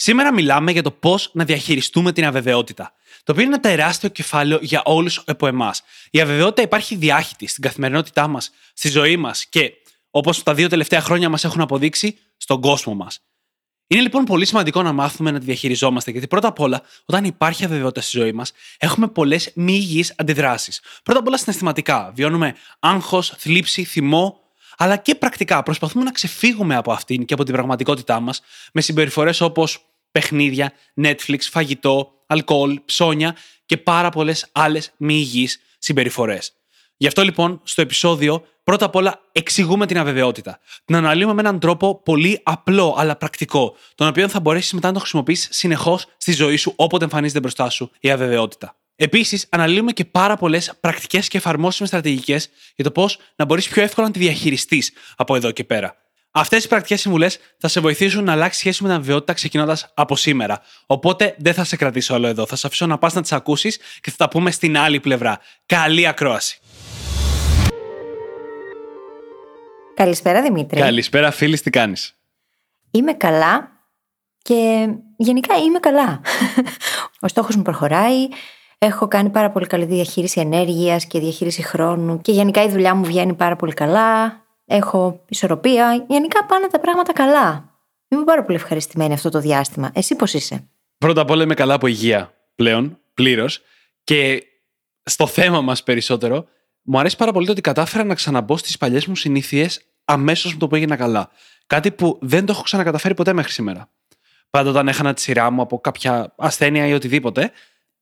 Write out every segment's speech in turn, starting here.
Σήμερα μιλάμε για το πώς να διαχειριστούμε την αβεβαιότητα το οποίο είναι ένα τεράστιο κεφάλαιο για όλους από εμάς. Η αβεβαιότητα υπάρχει διάχυτη στην καθημερινότητά μας, στη ζωή μας και, όπως τα δύο τελευταία χρόνια μας έχουν αποδείξει, στον κόσμο μας. Είναι λοιπόν πολύ σημαντικό να μάθουμε να τη διαχειριζόμαστε, γιατί πρώτα απ' όλα, όταν υπάρχει αβεβαιότητα στη ζωή μας, έχουμε πολλές μη υγιείς αντιδράσεις. Πρώτα απ' όλα συναισθηματικά. Βιώνουμε άγχος, θλίψη, θυμό, αλλά και πρακτικά. Προσπαθούμε να ξεφύγουμε από αυτήν και από την πραγματικότητά μας με συμπεριφορές όπως παιχνίδια, Netflix, φαγητό, αλκοόλ, ψώνια και πάρα πολλές άλλες μη υγιείς συμπεριφορές. Γι' αυτό λοιπόν στο επεισόδιο πρώτα απ' όλα εξηγούμε την αβεβαιότητα. Την αναλύουμε με έναν τρόπο πολύ απλό αλλά πρακτικό, τον οποίο θα μπορέσεις μετά να το χρησιμοποιήσεις συνεχώς στη ζωή σου όποτε εμφανίζεται μπροστά σου η αβεβαιότητα. Επίσης, αναλύουμε και πάρα πολλές πρακτικές και εφαρμόσιμες στρατηγικές για το πώς να μπορείς πιο εύκολα να τη διαχειριστείς από εδώ και πέρα. Αυτές οι πρακτικές συμβουλές θα σε βοηθήσουν να αλλάξεις σχέση με την αβεβαιότητα ξεκινώντας από σήμερα. Οπότε δεν θα σε κρατήσω όλο εδώ. Θα σε αφήσω να πας να τις ακούσεις και θα τα πούμε στην άλλη πλευρά. Καλή ακρόαση. Καλησπέρα Δημήτρη. Καλησπέρα φίλη, τι κάνεις; Είμαι καλά και γενικά είμαι καλά. Ο στόχος μου προχωράει, έχω κάνει πάρα πολύ καλή διαχείριση ενέργειας και διαχείριση χρόνου και γενικά η δουλειά μου βγαίνει πάρα πολύ καλά έχω ισορροπία. Γενικά πάνε τα πράγματα καλά. Είμαι πάρα πολύ ευχαριστημένη αυτό το διάστημα. Εσύ πώς είσαι; Πρώτα απ' όλα είμαι καλά από υγεία πλέον, πλήρως. Και στο θέμα μας περισσότερο, μου αρέσει πάρα πολύ το ότι κατάφερα να ξαναμπω στις παλιές μου συνήθειες αμέσως με το που έγινα καλά. Κάτι που δεν το έχω ξανακαταφέρει ποτέ μέχρι σήμερα. Πάντα όταν έχανα τη σειρά μου από κάποια ασθένεια ή οτιδήποτε,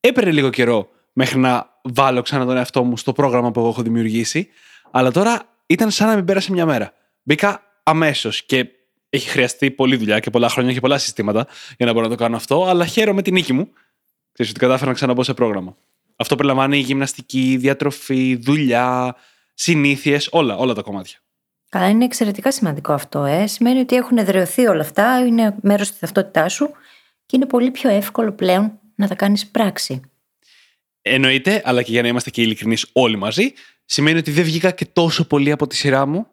έπαιρνε λίγο καιρό μέχρι να βάλω ξανά τον εαυτό μου στο πρόγραμμα που εγώ έχω δημιουργήσει. Αλλά τώρα ήταν σαν να μην πέρασε μια μέρα. Μπήκα αμέσως και έχει χρειαστεί πολλή δουλειά και πολλά χρόνια και πολλά συστήματα για να μπορώ να το κάνω αυτό, αλλά χαίρομαι την νίκη μου. Ξέρεις ότι κατάφερα να ξαναμπω σε πρόγραμμα. Αυτό περιλαμβάνει γυμναστική, διατροφή, δουλειά, συνήθειες, όλα, όλα τα κομμάτια. Καλά, είναι εξαιρετικά σημαντικό αυτό. Ε. Σημαίνει ότι έχουν εδρεωθεί όλα αυτά, είναι μέρος της ταυτότητάς σου και είναι πολύ πιο εύκολο πλέον να τα κάνεις πράξη. Εννοείται, αλλά και για να είμαστε και ειλικρινείς όλοι μαζί, σημαίνει ότι δεν βγήκα και τόσο πολύ από τη σειρά μου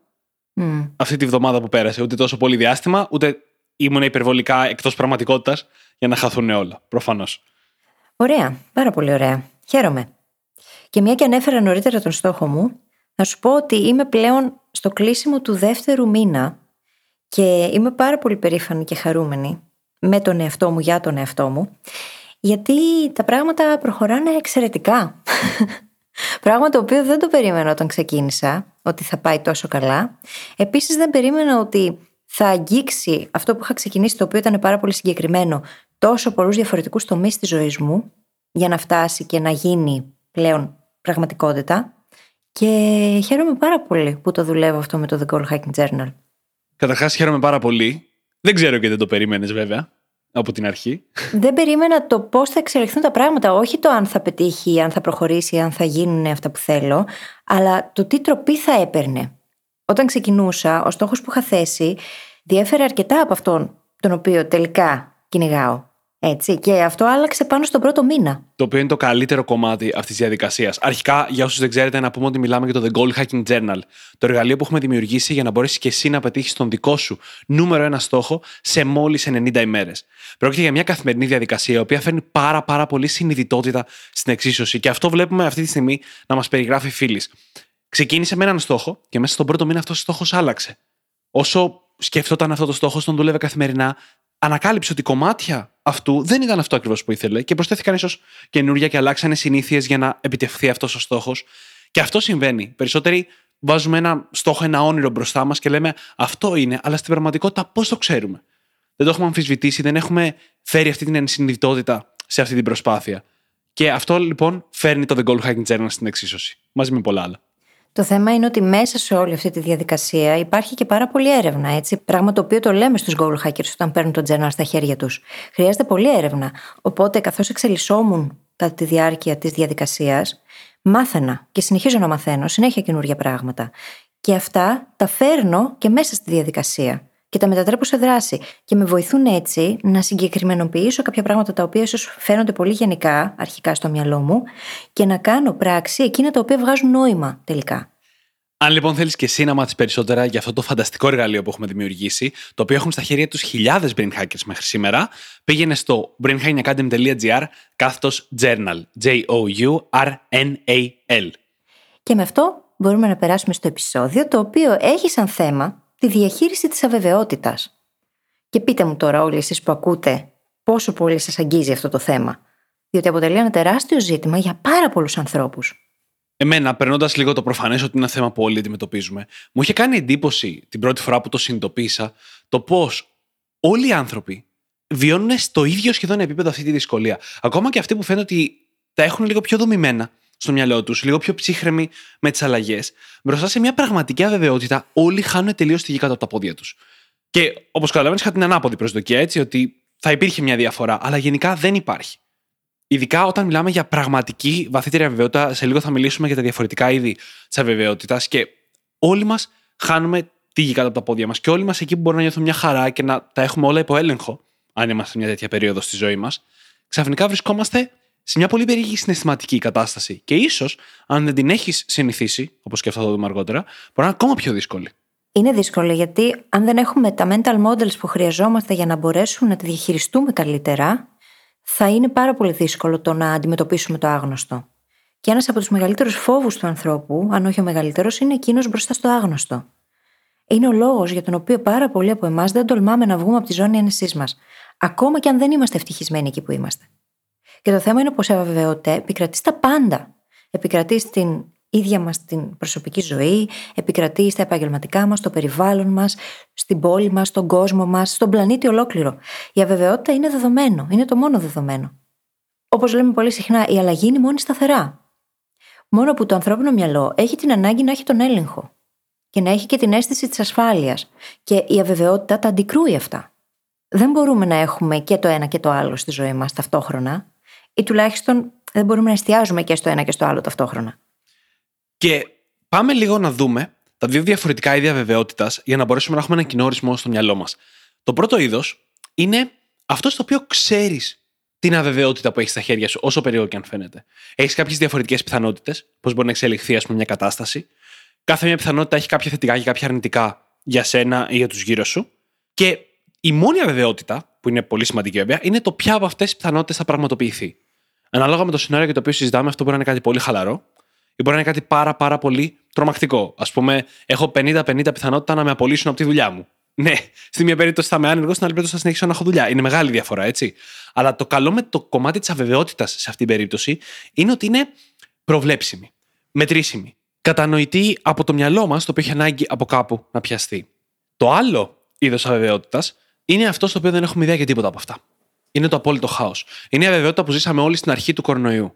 mm. αυτή τη βδομάδα που πέρασε. Ούτε τόσο πολύ διάστημα, ούτε ήμουν υπερβολικά εκτός πραγματικότητας για να χαθούν όλα. Προφανώς. Ωραία. Πάρα πολύ ωραία. Χαίρομαι. Και μια και ανέφερα νωρίτερα τον στόχο μου, να σου πω ότι είμαι πλέον στο κλείσιμο του δεύτερου μήνα και είμαι πάρα πολύ περήφανη και χαρούμενη με τον εαυτό μου για τον εαυτό μου, γιατί τα πράγματα προχωράνε εξαιρετικά. Πράγμα το οποίο δεν το περίμενα όταν ξεκίνησα, ότι θα πάει τόσο καλά. Επίσης, δεν περίμενα ότι θα αγγίξει αυτό που είχα ξεκινήσει, το οποίο ήταν πάρα πολύ συγκεκριμένο, τόσο πολλούς διαφορετικούς τομείς της ζωής μου, για να φτάσει και να γίνει πλέον πραγματικότητα. Και χαίρομαι πάρα πολύ που το δουλεύω αυτό με το The Goal Hacking Journal. Καταρχάς, χαίρομαι πάρα πολύ. Δεν ξέρω και δεν το περίμενες, βέβαια από την αρχή. Δεν περίμενα το πώς θα εξελιχθούν τα πράγματα. Όχι το αν θα πετύχει, αν θα προχωρήσει, αν θα γίνουν αυτά που θέλω, αλλά το τι τροπή θα έπαιρνε. Όταν ξεκινούσα, ο στόχος που είχα θέσει διέφερε αρκετά από αυτόν τον οποίο τελικά κυνηγάω. Έτσι. Και αυτό άλλαξε πάνω στον πρώτο μήνα. Το οποίο είναι το καλύτερο κομμάτι αυτής της διαδικασίας. Αρχικά, για όσους δεν ξέρετε, να πούμε ότι μιλάμε για το The Goal Hacking Journal. Το εργαλείο που έχουμε δημιουργήσει για να μπορέσεις και εσύ να πετύχεις τον δικό σου νούμερο ένα στόχο σε μόλις 90 ημέρες. Πρόκειται για μια καθημερινή διαδικασία, η οποία φέρνει πάρα, πάρα πολύ συνειδητότητα στην εξίσωση. Και αυτό βλέπουμε αυτή τη στιγμή να μας περιγράφει φίλης. Ξεκίνησε με έναν στόχο και μέσα στον πρώτο μήνα αυτός ο στόχος άλλαξε. Όσο σκεφτόταν αυτό το στόχο, τον δούλευε καθημερινά, ανακάλυψε ότι κομμάτια αυτού δεν ήταν αυτό ακριβώς που ήθελε και προσθέθηκαν ίσω καινούργια και αλλάξανε συνήθειες για να επιτευχθεί αυτός ο στόχος. Και αυτό συμβαίνει. Περισσότεροι βάζουμε ένα στόχο, ένα όνειρο μπροστά μας και λέμε αυτό είναι, αλλά στην πραγματικότητα πώς το ξέρουμε; Δεν το έχουμε αμφισβητήσει, δεν έχουμε φέρει αυτή την ενσυνειδητότητα σε αυτή την προσπάθεια. Και αυτό λοιπόν φέρνει το The Goal Hacking Journal στην εξίσωση, μαζί με πολλά άλλα. Το θέμα είναι ότι μέσα σε όλη αυτή τη διαδικασία υπάρχει και πάρα πολλή έρευνα, έτσι. Πράγμα το οποίο το λέμε στους goal hackers όταν παίρνουν το journal στα χέρια τους. Χρειάζεται πολλή έρευνα. Οπότε, καθώς εξελισσόμουν κατά τη διάρκεια της διαδικασίας, μάθαινα και συνεχίζω να μαθαίνω συνέχεια καινούργια πράγματα. Και αυτά τα φέρνω και μέσα στη διαδικασία και τα μετατρέπω σε δράση. Και με βοηθούν έτσι να συγκεκριμενοποιήσω κάποια πράγματα τα οποία ίσως φαίνονται πολύ γενικά αρχικά στο μυαλό μου και να κάνω πράξη εκείνα τα οποία βγάζουν νόημα τελικά. Αν λοιπόν θέλεις και εσύ να μάθεις περισσότερα για αυτό το φανταστικό εργαλείο που έχουμε δημιουργήσει, το οποίο έχουν στα χέρια τους χιλιάδες brain hackers μέχρι σήμερα, πήγαινε στο brainhackingacademy.gr κάθετος journal. J-O-U-R-N-A-L. Και με αυτό μπορούμε να περάσουμε στο επεισόδιο το οποίο έχει σαν θέμα τη διαχείριση της αβεβαιότητας. Και πείτε μου τώρα όλοι εσείς που ακούτε πόσο πολύ σας αγγίζει αυτό το θέμα. Διότι αποτελεί ένα τεράστιο ζήτημα για πάρα πολλούς ανθρώπους. Εμένα, περνώντας λίγο το προφανές ότι είναι ένα θέμα που όλοι αντιμετωπίζουμε, μου είχε κάνει εντύπωση την πρώτη φορά που το συνειδητοποίησα το πώς όλοι οι άνθρωποι βιώνουν στο ίδιο σχεδόν επίπεδο αυτή τη δυσκολία. Ακόμα και αυτοί που φαίνεται ότι τα έχουν λίγο πιο δομημένα στο μυαλό τους, λίγο πιο ψύχρεμοι με τις αλλαγές, μπροστά σε μια πραγματική αβεβαιότητα, όλοι χάνουν τελείως τη γη κάτω από τα πόδια τους. Και όπως καταλαβαίνεις, είχα την ανάποδη προσδοκία έτσι, ότι θα υπήρχε μια διαφορά, αλλά γενικά δεν υπάρχει. Ειδικά όταν μιλάμε για πραγματική βαθύτερη αβεβαιότητα, σε λίγο θα μιλήσουμε για τα διαφορετικά είδη της αβεβαιότητας και όλοι μας χάνουμε τη γη κάτω από τα πόδια μας. Και όλοι μας εκεί που μπορούμε να νιώθουμε μια χαρά και να τα έχουμε όλα υπό έλεγχο, αν είμαστε σε μια τέτοια περίοδο στη ζωή μας, ξαφνικά βρισκόμαστε σε μια πολύ περίεργη συναισθηματική κατάσταση. Και ίσως, αν δεν την έχεις συνηθίσει, όπως και αυτό θα δούμε αργότερα, μπορεί να είναι ακόμα πιο δύσκολη. Είναι δύσκολο γιατί αν δεν έχουμε τα mental models που χρειαζόμαστε για να μπορέσουμε να τη διαχειριστούμε καλύτερα, θα είναι πάρα πολύ δύσκολο το να αντιμετωπίσουμε το άγνωστο. Και ένας από τους μεγαλύτερους φόβους του ανθρώπου, αν όχι ο μεγαλύτερος, είναι εκείνος μπροστά στο άγνωστο. Είναι ο λόγος για τον οποίο πάρα πολλοί από εμάς δεν τολμάμε να βγούμε από τη ζώνη ένεσή μας, ακόμα και αν δεν είμαστε ευτυχισμένοι εκεί που είμαστε. Και το θέμα είναι πως η αβεβαιότητα επικρατεί στα πάντα. Επικρατεί στην ίδια μας την προσωπική ζωή, επικρατεί στα επαγγελματικά μας, στο περιβάλλον μας, στην πόλη μας, στον κόσμο μας, στον πλανήτη ολόκληρο. Η αβεβαιότητα είναι δεδομένο, είναι το μόνο δεδομένο. Όπως λέμε πολύ συχνά, η αλλαγή είναι μόνη σταθερά. Μόνο που το ανθρώπινο μυαλό έχει την ανάγκη να έχει τον έλεγχο και να έχει και την αίσθηση της ασφάλειας. Και η αβεβαιότητα τα αντικρούει αυτά. Δεν μπορούμε να έχουμε και το ένα και το άλλο στη ζωή μας ταυτόχρονα, ή τουλάχιστον δεν μπορούμε να εστιάζουμε και στο ένα και στο άλλο ταυτόχρονα. Και πάμε λίγο να δούμε τα δύο διαφορετικά είδη αβεβαιότητας για να μπορέσουμε να έχουμε ένα κοινό ορισμό στο μυαλό μας. Το πρώτο είδος είναι αυτός στο οποίο ξέρεις την αβεβαιότητα που έχεις στα χέρια σου, όσο περίεργο και αν φαίνεται. Έχεις κάποιες διαφορετικές πιθανότητες, πώς μπορεί να εξελιχθεί, ας πούμε, μια κατάσταση. Κάθε μια πιθανότητα έχει κάποια θετικά και κάποια αρνητικά για σένα ή για τους γύρω σου. Και η μόνη αβεβαιότητα, που είναι πολύ σημαντική βέβαια, είναι το ποια από αυτές τις πιθανότητες θα πραγματοποιηθεί. Ανάλογα με το σενάριο για το οποίο συζητάμε, αυτό μπορεί να είναι κάτι πολύ χαλαρό ή μπορεί να είναι κάτι πάρα, πάρα πολύ τρομακτικό. Α πούμε, έχω 50-50 πιθανότητα να με απολύσουν από τη δουλειά μου. Ναι, στη μία περίπτωση θα είμαι άνεργο, στην άλλη περίπτωση θα συνεχίσω να έχω δουλειά. Είναι μεγάλη διαφορά, έτσι. Αλλά το καλό με το κομμάτι της αβεβαιότητας σε αυτή την περίπτωση είναι ότι είναι προβλέψιμη, μετρήσιμη, κατανοητή από το μυαλό μας, το οποίο έχει ανάγκη από κάπου να πιαστεί. Το άλλο είδος αβεβαιότητας είναι αυτό στο οποίο δεν έχουμε ιδέα για τίποτα από αυτά. Είναι το απόλυτο χάος. Είναι η αβεβαιότητα που ζήσαμε όλοι στην αρχή του κορονοϊού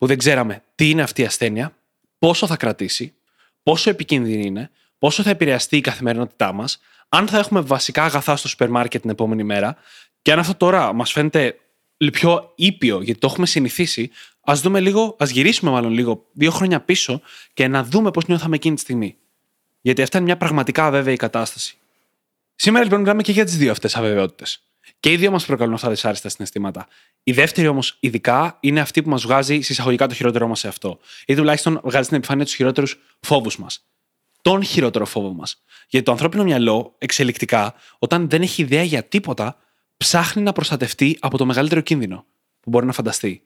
που δεν ξέραμε τι είναι αυτή η ασθένεια, πόσο θα κρατήσει, πόσο επικίνδυνη είναι, πόσο θα επηρεαστεί η καθημερινότητά μας, αν θα έχουμε βασικά αγαθά στο σούπερ μάρκετ την επόμενη μέρα. Και αν αυτό τώρα μας φαίνεται πιο ήπιο, γιατί το έχουμε συνηθίσει, ας δούμε λίγο, ας γυρίσουμε μάλλον λίγο δύο χρόνια πίσω και να δούμε πώς νιώθαμε εκείνη τη στιγμή. Γιατί αυτά είναι μια πραγματικά αβέβαιη κατάσταση. Σήμερα λοιπόν μιλάμε και για τις δύο αυτές αβεβαιότητες. Και οι δύο μας προκαλούν αυτά τα δυσάρεστα συναισθήματα. Η δεύτερη όμως, ειδικά, είναι αυτή που μας βγάζει συσσαγωγικά το χειρότερό μας σε αυτό. Ή τουλάχιστον βγάζει στην επιφάνεια τους χειρότερους φόβους μας. Τον χειρότερο φόβο μας. Γιατί το ανθρώπινο μυαλό, εξελικτικά, όταν δεν έχει ιδέα για τίποτα, ψάχνει να προστατευτεί από το μεγαλύτερο κίνδυνο που μπορεί να φανταστεί.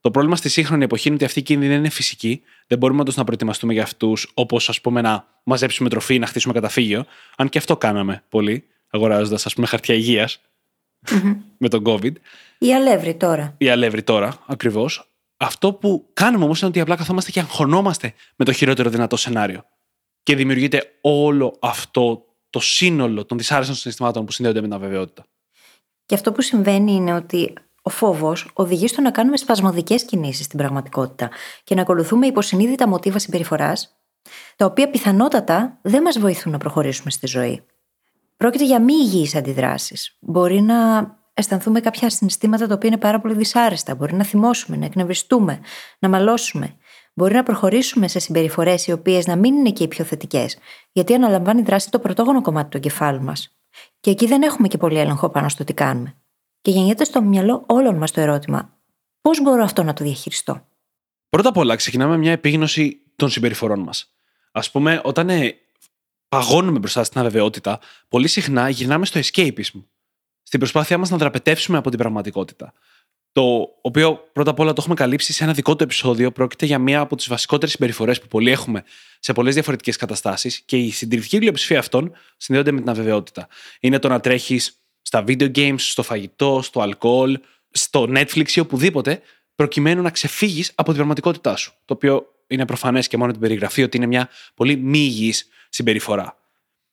Το πρόβλημα στη σύγχρονη εποχή είναι ότι αυτή η κίνδυνη είναι φυσική. Δεν μπορούμε όντως να προετοιμαστούμε για αυτούς, όπως ας πούμε να μαζέψουμε τροφή ή να χτίσουμε καταφύγιο. Αν και αυτό κάναμε πολύ, αγοράζοντας ας πούμε χαρτιά υγείας με τον COVID. Η αλεύρι τώρα. Η αλεύρι τώρα, ακριβώς. Αυτό που κάνουμε όμως είναι ότι απλά καθόμαστε και αγχωνόμαστε με το χειρότερο δυνατό σενάριο. Και δημιουργείται όλο αυτό το σύνολο των δυσάρεστων συναισθημάτων που συνδέονται με την αβεβαιότητα. Και αυτό που συμβαίνει είναι ότι ο φόβος οδηγεί στο να κάνουμε σπασμωδικές κινήσεις στην πραγματικότητα και να ακολουθούμε υποσυνείδητα μοτίβα συμπεριφοράς, τα οποία πιθανότατα δεν μας βοηθούν να προχωρήσουμε στη ζωή. Πρόκειται για μη υγιείς αντιδράσεις. Μπορεί να αισθανθούμε κάποια συναισθήματα τα οποία είναι πάρα πολύ δυσάρεστα. Μπορεί να θυμώσουμε, να εκνευριστούμε, να μαλώσουμε. Μπορεί να προχωρήσουμε σε συμπεριφορές οι οποίες να μην είναι και οι πιο θετικές, γιατί αναλαμβάνει δράση το πρωτόγωνο κομμάτι του εγκεφάλου μας. Και εκεί δεν έχουμε και πολύ έλεγχο πάνω στο τι κάνουμε. Και γεννιέται στο μυαλό όλων μας το ερώτημα, πώς μπορώ αυτό να το διαχειριστώ; Πρώτα απ' όλα, ξεκινάμε μια επίγνωση των συμπεριφορών μας. Α πούμε, όταν ε, παγώνουμε μπροστά στην αβεβαιότητα, πολύ συχνά γυρνάμε στο escapism. Στην προσπάθειά μας να δραπετεύσουμε από την πραγματικότητα. Το οποίο πρώτα απ' όλα το έχουμε καλύψει σε ένα δικό του επεισόδιο. Πρόκειται για μία από τις βασικότερες συμπεριφορές που πολλοί έχουμε σε πολλές διαφορετικές καταστάσεις και η συντηρητική πλειοψηφία αυτών συνδέονται με την αβεβαιότητα. Είναι το να τρέχεις στα video games, στο φαγητό, στο αλκοόλ, στο Netflix ή οπουδήποτε, προκειμένου να ξεφύγεις από την πραγματικότητά σου. Το οποίο είναι προφανές και μόνο την περιγραφή ότι είναι μια πολύ μη υγιής συμπεριφορά.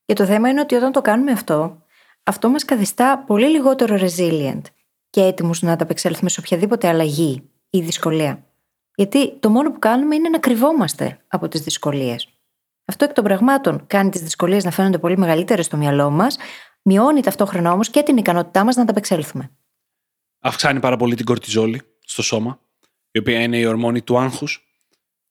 Και το θέμα είναι ότι όταν το κάνουμε αυτό, αυτό μας καθιστά πολύ λιγότερο resilient και έτοιμους να ανταπεξέλθουμε σε οποιαδήποτε αλλαγή ή δυσκολία. Γιατί το μόνο που κάνουμε είναι να κρυβόμαστε από τις δυσκολίες. Αυτό εκ των πραγμάτων κάνει τις δυσκολίες να φαίνονται πολύ μεγαλύτερες στο μυαλό μας, μειώνει ταυτόχρονα όμως και την ικανότητά μας να ανταπεξέλθουμε. Αυξάνει πάρα πολύ την κορτιζόλη στο σώμα, η οποία είναι η ορμόνη του άγχους,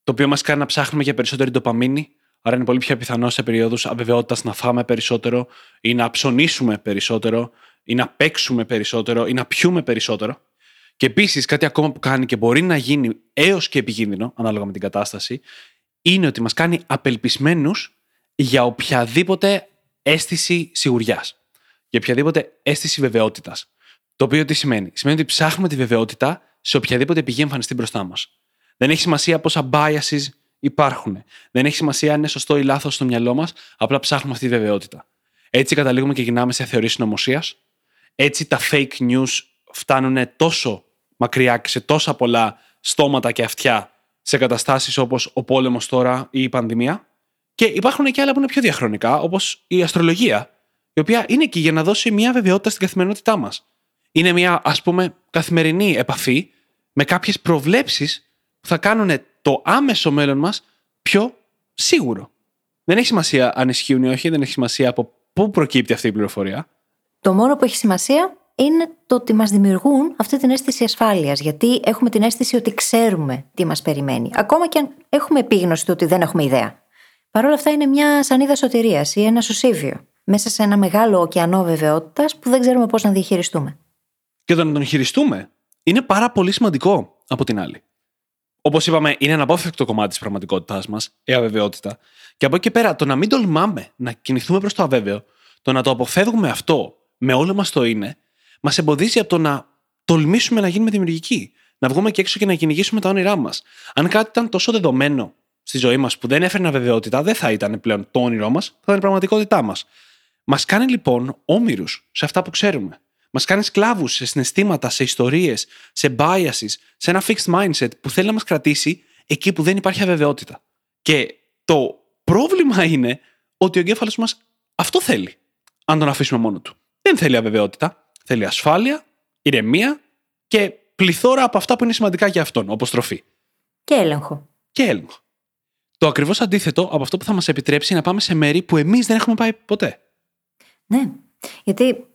το οποίο μας κάνει να ψάχνουμε για περισσότερη ντοπαμίνη, άρα είναι πολύ πιο πιθανό σε περίοδου αβεβαιότητας να φάμε περισσότερο ή να ψωνίσουμε περισσότερο ή να παίξουμε περισσότερο ή να πιούμε περισσότερο. Και επίσης κάτι ακόμα που κάνει και μπορεί να γίνει έως και επικίνδυνο, ανάλογα με την κατάσταση, είναι ότι μας κάνει απελπισμένους για οποιαδήποτε αίσθηση σιγουριάς. Για οποιαδήποτε αίσθηση βεβαιότητας. Το οποίο τι σημαίνει; Σημαίνει ότι ψάχνουμε τη βεβαιότητα σε οποιαδήποτε πηγή εμφανιστεί μπροστά μας. Δεν έχει σημασία πόσα biases υπάρχουν. Δεν έχει σημασία αν είναι σωστό ή λάθος στο μυαλό μας, απλά ψάχνουμε αυτή τη βεβαιότητα. Έτσι καταλήγουμε και γυρνάμε σε θεωρίες συνωμοσίας. Έτσι τα fake news φτάνουν τόσο μακριά και σε τόσα πολλά στόματα και αυτιά σε καταστάσεις όπως ο πόλεμος τώρα ή η πανδημία. Και υπάρχουν και άλλα που είναι πιο διαχρονικά, όπως η αστρολογία, η οποία είναι εκεί για να δώσει μια βεβαιότητα στην καθημερινότητά μας. Είναι μια, ας πούμε, καθημερινή επαφή με κάποιες προβλέψεις που θα κάνουν το άμεσο μέλλον μας πιο σίγουρο. Δεν έχει σημασία αν ισχύουν ή όχι, δεν έχει σημασία από πού προκύπτει αυτή η πληροφορία. Το μόνο που έχει σημασία είναι το ότι μας δημιουργούν αυτή την αίσθηση ασφάλειας. Γιατί έχουμε την αίσθηση ότι ξέρουμε τι μας περιμένει. Ακόμα και αν έχουμε επίγνωση του ότι δεν έχουμε ιδέα. Παρ' όλα αυτά είναι μια σανίδα σωτηρίας ή ένα σωσίβιο. Μέσα σε ένα μεγάλο ωκεανό βεβαιότητας που δεν ξέρουμε πώς να διαχειριστούμε. Και το να τον χειριστούμε είναι πάρα πολύ σημαντικό από την άλλη. Όπως είπαμε, είναι ένα απόφευκτο κομμάτι της πραγματικότητάς μας, η αβεβαιότητα. Και από εκεί και πέρα, το να μην τολμάμε να κινηθούμε προς το αβέβαιο, το να το αποφεύγουμε αυτό με όλο μας το είναι, μας εμποδίζει από το να τολμήσουμε να γίνουμε δημιουργικοί. Να βγούμε και έξω και να κυνηγήσουμε τα όνειρά μας. Αν κάτι ήταν τόσο δεδομένο στη ζωή μας που δεν έφερνε αβεβαιότητα, δεν θα ήταν πλέον το όνειρό μας, θα ήταν η πραγματικότητά μας. Μας κάνει λοιπόν όμοιρους σε αυτά που ξέρουμε. Μας κάνει σκλάβους σε συναισθήματα, σε ιστορίες, σε biases, σε ένα fixed mindset που θέλει να μας κρατήσει εκεί που δεν υπάρχει αβεβαιότητα. Και το πρόβλημα είναι ότι ο εγκέφαλος μας αυτό θέλει, αν τον αφήσουμε μόνο του. Δεν θέλει αβεβαιότητα. Θέλει ασφάλεια, ηρεμία και πληθώρα από αυτά που είναι σημαντικά για αυτόν, όπως τροφή. Και έλεγχο. Και έλεγχο. Το ακριβώς αντίθετο από αυτό που θα μας επιτρέψει να πάμε σε μέρη που εμείς δεν έχουμε πάει ποτέ. Ναι. Γιατί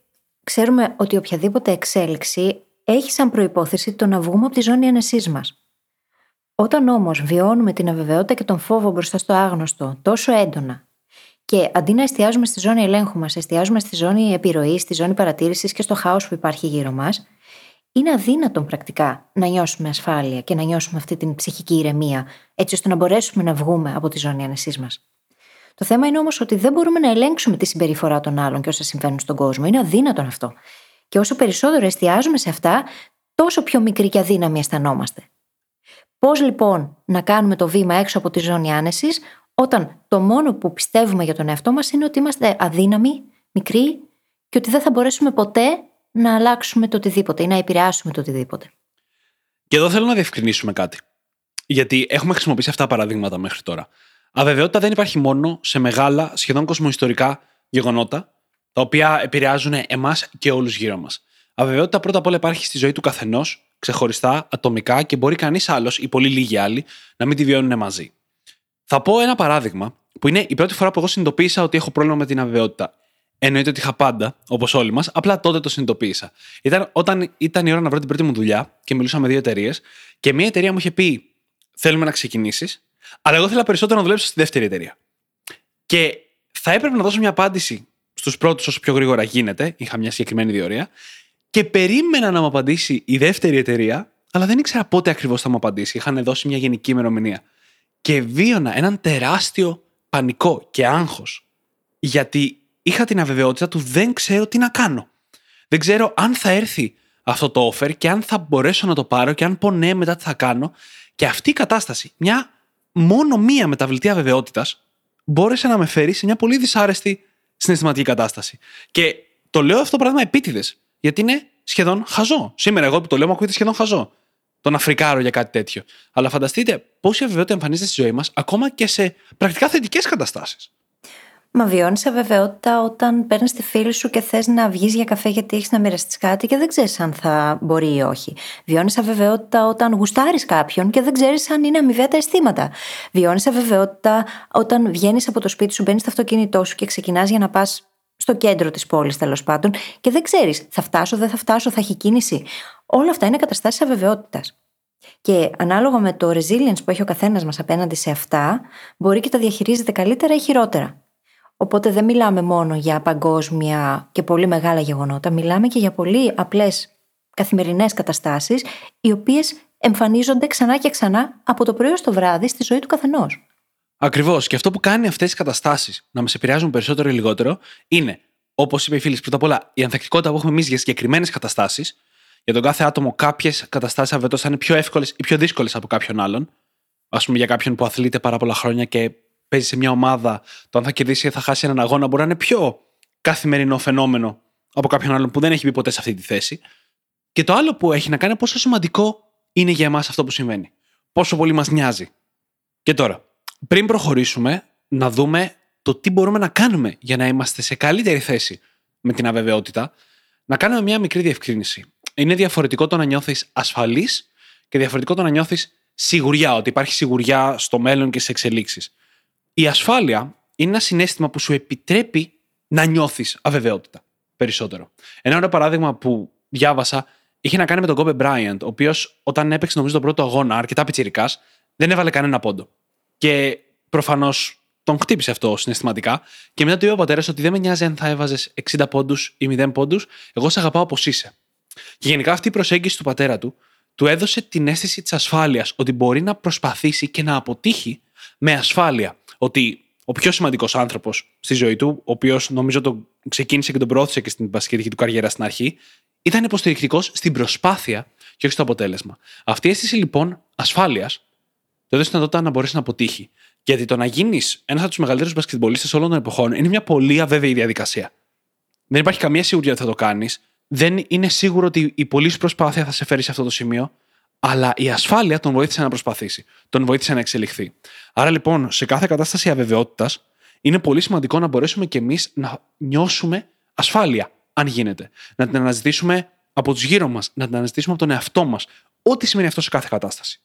ξέρουμε ότι οποιαδήποτε εξέλιξη έχει σαν προπόθεση το να βγούμε από τη ζώνη ανεσή μας. Όταν όμως βιώνουμε την αβεβαιότητα και τον φόβο μπροστά στο άγνωστο τόσο έντονα, και αντί να εστιάζουμε στη ζώνη ελέγχου μας, εστιάζουμε στη ζώνη επιρροής, στη ζώνη παρατήρησης και στο χάος που υπάρχει γύρω μας, είναι αδύνατον πρακτικά να νιώσουμε ασφάλεια και να νιώσουμε αυτή την ψυχική ηρεμία, έτσι ώστε να μπορέσουμε να βγούμε από τη ζώνη ανεσή μας. Το θέμα είναι όμως ότι δεν μπορούμε να ελέγξουμε τη συμπεριφορά των άλλων και όσα συμβαίνουν στον κόσμο. Είναι αδύνατον αυτό. Και όσο περισσότερο εστιάζουμε σε αυτά, τόσο πιο μικρή και αδύναμη αισθανόμαστε. Πώς λοιπόν να κάνουμε το βήμα έξω από τη ζώνη άνεσης, όταν το μόνο που πιστεύουμε για τον εαυτό μας είναι ότι είμαστε αδύναμοι, μικροί και ότι δεν θα μπορέσουμε ποτέ να αλλάξουμε το οτιδήποτε ή να επηρεάσουμε το οτιδήποτε. Και εδώ θέλω να διευκρινίσουμε κάτι. Γιατί έχουμε χρησιμοποιήσει αυτά τα παραδείγματα μέχρι τώρα. Αβεβαιότητα δεν υπάρχει μόνο σε μεγάλα, σχεδόν κοσμοϊστορικά γεγονότα, τα οποία επηρεάζουν εμάς και όλους γύρω μας. Αβεβαιότητα πρώτα απ' όλα υπάρχει στη ζωή του καθενός, ξεχωριστά, ατομικά και μπορεί κανείς άλλος ή πολύ λίγοι άλλοι να μην τη βιώνουν μαζί. Θα πω ένα παράδειγμα που είναι η πρώτη φορά που εγώ συνειδητοποίησα ότι έχω πρόβλημα με την αβεβαιότητα. εννοείται ότι είχα πάντα, όπως όλοι μας, απλά τότε το συνειδητοποίησα. Ήταν όταν ήταν η ώρα να βρω την πρώτη μου δουλειά και μιλούσα με δύο εταιρείες και μία εταιρεία μου είχε πει: Θέλουμε να ξεκινήσεις, αλλά εγώ ήθελα περισσότερο να δουλέψω στη δεύτερη εταιρεία. Και θα έπρεπε να δώσω μια απάντηση στους πρώτους όσο πιο γρήγορα γίνεται. Είχα μια συγκεκριμένη διορία. Και περίμενα να μου απαντήσει η δεύτερη εταιρεία, αλλά δεν ήξερα πότε ακριβώς θα μου απαντήσει. Είχαν δώσει μια γενική ημερομηνία. Και βίωνα έναν τεράστιο πανικό και άγχος. Γιατί είχα την αβεβαιότητα του δεν ξέρω τι να κάνω. Δεν ξέρω αν θα έρθει αυτό το offer και αν θα μπορέσω να το πάρω και αν πω ναι μετά τι θα κάνω. Και αυτή η κατάσταση, μια μόνο μία μεταβλητή αβεβαιότητα, μπόρεσε να με φέρει σε μια πολύ δυσάρεστη συναισθηματική κατάσταση. Και το λέω αυτό το πράγμα επίτηδες, γιατί είναι σχεδόν χαζό. Σήμερα, εγώ που το λέω, μου ακούγεται σχεδόν χαζό. Το να φρικάρω για κάτι τέτοιο. Αλλά φανταστείτε πόση αβεβαιότητα εμφανίζεται στη ζωή μας, ακόμα και σε πρακτικά θετικές καταστάσεις. Μα βιώνεις αβεβαιότητα όταν παίρνεις τη φίλη σου και θες να βγεις για καφέ γιατί έχεις να μοιραστείς κάτι και δεν ξέρεις αν θα μπορεί ή όχι. Βιώνεις αβεβαιότητα όταν γουστάρεις κάποιον και δεν ξέρεις αν είναι αμοιβαία τα αισθήματα. Βιώνεις αβεβαιότητα όταν βγαίνεις από το σπίτι σου, μπαίνεις στο αυτοκίνητό σου και ξεκινάς για να πας στο κέντρο της πόλης τέλος πάντων και δεν ξέρεις θα φτάσω, δεν θα φτάσω, θα έχει κίνηση. Όλα αυτά είναι καταστάσεις αβεβαιότητας. Και ανάλογα με το resilience που έχει ο καθένας μας απέναντι σε αυτά, μπορεί και τα διαχειρίζεται καλύτερα ή χειρότερα. Οπότε δεν μιλάμε μόνο για παγκόσμια και πολύ μεγάλα γεγονότα, μιλάμε και για πολύ απλές καθημερινές καταστάσεις, οι οποίες εμφανίζονται ξανά και ξανά από το πρωί στο βράδυ στη ζωή του καθενός. Ακριβώς. Και αυτό που κάνει αυτές τι καταστάσεις να μας επηρεάζουν περισσότερο ή λιγότερο είναι, όπως είπε η φίλη, πρώτα απ' όλα η ανθεκτικότητα που έχουμε εμείς για συγκεκριμένες καταστάσεις. Για τον κάθε άτομο, κάποιες καταστάσεις αβεβαιότητα θα είναι πιο εύκολες ή πιο δύσκολες από κάποιον άλλον. Α πούμε, για κάποιον που αθλείται πάρα πολλά χρόνια και παίζει σε μια ομάδα, το αν θα κερδίσει ή θα χάσει έναν αγώνα μπορεί να είναι πιο καθημερινό φαινόμενο από κάποιον άλλον που δεν έχει μπει ποτέ σε αυτή τη θέση. Και το άλλο που έχει να κάνει πόσο σημαντικό είναι για εμάς αυτό που συμβαίνει. Πόσο πολύ μας νοιάζει. Και τώρα, πριν προχωρήσουμε, να δούμε το τι μπορούμε να κάνουμε για να είμαστε σε καλύτερη θέση με την αβεβαιότητα, να κάνουμε μια μικρή διευκρίνηση. Είναι διαφορετικό το να νιώθεις ασφαλής και διαφορετικό το να νιώθεις σιγουριά, ότι υπάρχει σιγουριά στο μέλλον και στις εξελίξεις. Η ασφάλεια είναι ένα συνέστημα που σου επιτρέπει να νιώθεις αβεβαιότητα περισσότερο. Ένα ωραίο παράδειγμα που διάβασα είχε να κάνει με τον Κόμπε Bryant, ο οποίος όταν έπαιξε νομίζω τον πρώτο αγώνα, αρκετά πιτσυρικά, δεν έβαλε κανένα πόντο. Και προφανώς τον χτύπησε αυτό συναισθηματικά. Και μετά του είπε ο πατέρας ότι δεν με νοιάζει αν θα έβαζες 60 πόντους ή 0 πόντους, εγώ σε αγαπάω όπως είσαι. Και γενικά αυτή η προσέγγιση του πατέρα του του έδωσε την αίσθηση της ασφάλειας ότι μπορεί να προσπαθήσει και να αποτύχει με ασφάλεια. Ότι ο πιο σημαντικός άνθρωπος στη ζωή του, ο οποίος νομίζω τον ξεκίνησε και τον προώθησε και στην πασχετική του καριέρα στην αρχή, ήταν υποστηρικτικός στην προσπάθεια και όχι στο αποτέλεσμα. Αυτή η αίσθηση λοιπόν ασφάλειας το έδωσε δυνατότητα να μπορέσεις να αποτύχει. Γιατί το να γίνεις ένας από τους μεγαλύτερους μπασκετμπολίστες όλων των εποχών είναι μια πολύ αβέβαιη διαδικασία. Δεν υπάρχει καμία σιγουριά ότι θα το κάνεις. Δεν είναι σίγουρο ότι η πολλή προσπάθεια θα σε φέρει σε αυτό το σημείο. Αλλά η ασφάλεια τον βοήθησε να προσπαθήσει. Τον βοήθησε να εξελιχθεί. Άρα λοιπόν, σε κάθε κατάσταση αβεβαιότητας, είναι πολύ σημαντικό να μπορέσουμε κι εμείς να νιώσουμε ασφάλεια, αν γίνεται. Να την αναζητήσουμε από τους γύρω μας, να την αναζητήσουμε από τον εαυτό μας. Ό,τι σημαίνει αυτό σε κάθε κατάσταση.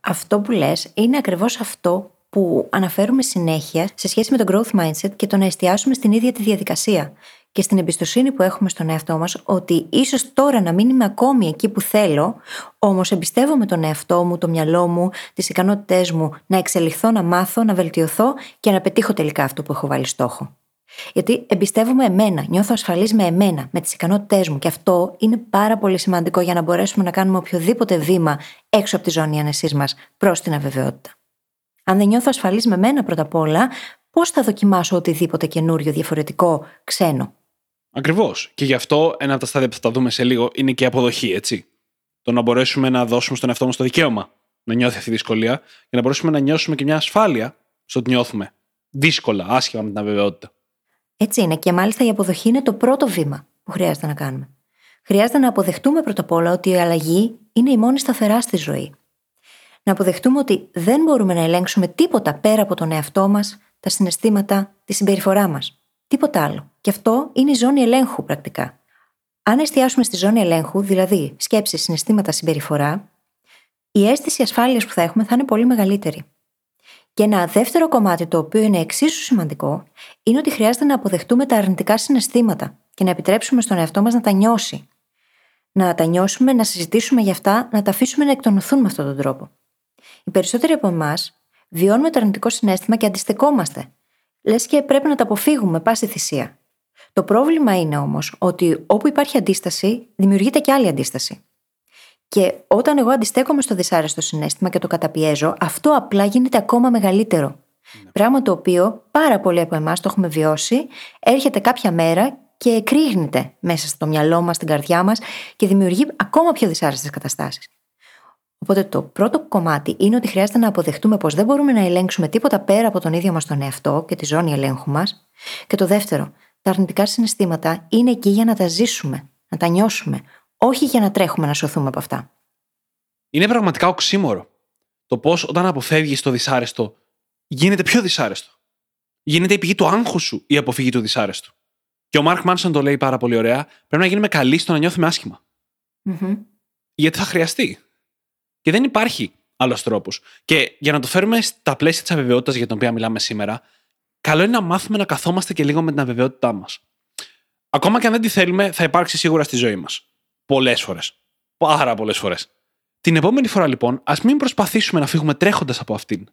Αυτό που λες είναι ακριβώς αυτό που αναφέρουμε συνέχεια σε σχέση με το growth mindset και το να εστιάσουμε στην ίδια τη διαδικασία και στην εμπιστοσύνη που έχουμε στον εαυτό μας ότι ίσως τώρα να μην είμαι ακόμη εκεί που θέλω, όμως εμπιστεύομαι τον εαυτό μου, το μυαλό μου, τις ικανότητές μου να εξελιχθώ, να μάθω, να βελτιωθώ και να πετύχω τελικά αυτό που έχω βάλει στόχο. Γιατί εμπιστεύομαι εμένα, νιώθω ασφαλής με εμένα, με τις ικανότητές μου και αυτό είναι πάρα πολύ σημαντικό για να μπορέσουμε να κάνουμε οποιοδήποτε βήμα έξω από τη ζώνη ανεσή μας προς την αβεβαιότητα. Αν δεν νιώθω ασφαλής με μένα πρώτα απ' όλα, πώς θα δοκιμάσω οτιδήποτε καινούριο, διαφορετικό, ξένο; Ακριβώς. Και γι' αυτό ένα από τα στάδια που θα τα δούμε σε λίγο είναι και η αποδοχή, έτσι. Το να μπορέσουμε να δώσουμε στον εαυτό μας το δικαίωμα να νιώθει αυτή τη δυσκολία για να μπορέσουμε να νιώσουμε και μια ασφάλεια στο ότι νιώθουμε δύσκολα, άσχημα με την αβεβαιότητα. Έτσι είναι. Και μάλιστα η αποδοχή είναι το πρώτο βήμα που χρειάζεται να κάνουμε. Χρειάζεται να αποδεχτούμε πρώτα απ' όλα ότι η αλλαγή είναι η μόνη σταθερά στη ζωή. Να αποδεχτούμε ότι δεν μπορούμε να ελέγξουμε τίποτα πέρα από τον εαυτό μας, τα συναισθήματα, τη συμπεριφορά μας. Τίποτα άλλο. Και αυτό είναι η ζώνη ελέγχου πρακτικά. Αν εστιάσουμε στη ζώνη ελέγχου, δηλαδή σκέψη, συναισθήματα, συμπεριφορά, η αίσθηση ασφάλειας που θα έχουμε θα είναι πολύ μεγαλύτερη. Και ένα δεύτερο κομμάτι το οποίο είναι εξίσου σημαντικό είναι ότι χρειάζεται να αποδεχτούμε τα αρνητικά συναισθήματα και να επιτρέψουμε στον εαυτό μας να τα νιώσει. Να τα νιώσουμε, να συζητήσουμε για αυτά, να τα αφήσουμε να εκτονωθούν με αυτόν τον τρόπο. Οι περισσότεροι από εμάς βιώνουμε το αρνητικό συνέστημα και αντιστεκόμαστε. Λες και πρέπει να τα αποφύγουμε πάση θυσία. Το πρόβλημα είναι όμως ότι όπου υπάρχει αντίσταση, δημιουργείται και άλλη αντίσταση. Και όταν εγώ αντιστέκομαι στο δυσάρεστο συνέστημα και το καταπιέζω, αυτό απλά γίνεται ακόμα μεγαλύτερο. Ναι. Πράγμα το οποίο πάρα πολλοί από εμάς το έχουμε βιώσει, έρχεται κάποια μέρα και εκρήγνεται μέσα στο μυαλό μας, στην καρδιά μας και δημιουργεί ακόμα πιο δυσάρεστες καταστάσεις. Οπότε το πρώτο κομμάτι είναι ότι χρειάζεται να αποδεχτούμε πως δεν μπορούμε να ελέγξουμε τίποτα πέρα από τον ίδιο μας τον εαυτό και τη ζώνη ελέγχου μας. Και το δεύτερο, τα αρνητικά συναισθήματα είναι εκεί για να τα ζήσουμε, να τα νιώσουμε, όχι για να τρέχουμε να σωθούμε από αυτά. Είναι πραγματικά οξύμορο το πώ όταν αποφεύγεις το δυσάρεστο, γίνεται πιο δυσάρεστο. Γίνεται η πηγή του άγχους σου η αποφυγή του δυσάρεστου. Και ο Μάρκ Μάνσον το λέει πάρα πολύ ωραία. Πρέπει να γίνουμε καλοί στο να νιώθουμε άσχημα. Mm-hmm. Γιατί θα χρειαστεί. Και δεν υπάρχει άλλος τρόπος. Και για να το φέρουμε στα πλαίσια της αβεβαιότητας για την οποία μιλάμε σήμερα, καλό είναι να μάθουμε να καθόμαστε και λίγο με την αβεβαιότητά μας. Ακόμα και αν δεν τη θέλουμε, θα υπάρξει σίγουρα στη ζωή μας. Πολλές φορές. Πάρα πολλές φορές. Την επόμενη φορά λοιπόν, ας μην προσπαθήσουμε να φύγουμε τρέχοντας από αυτήν.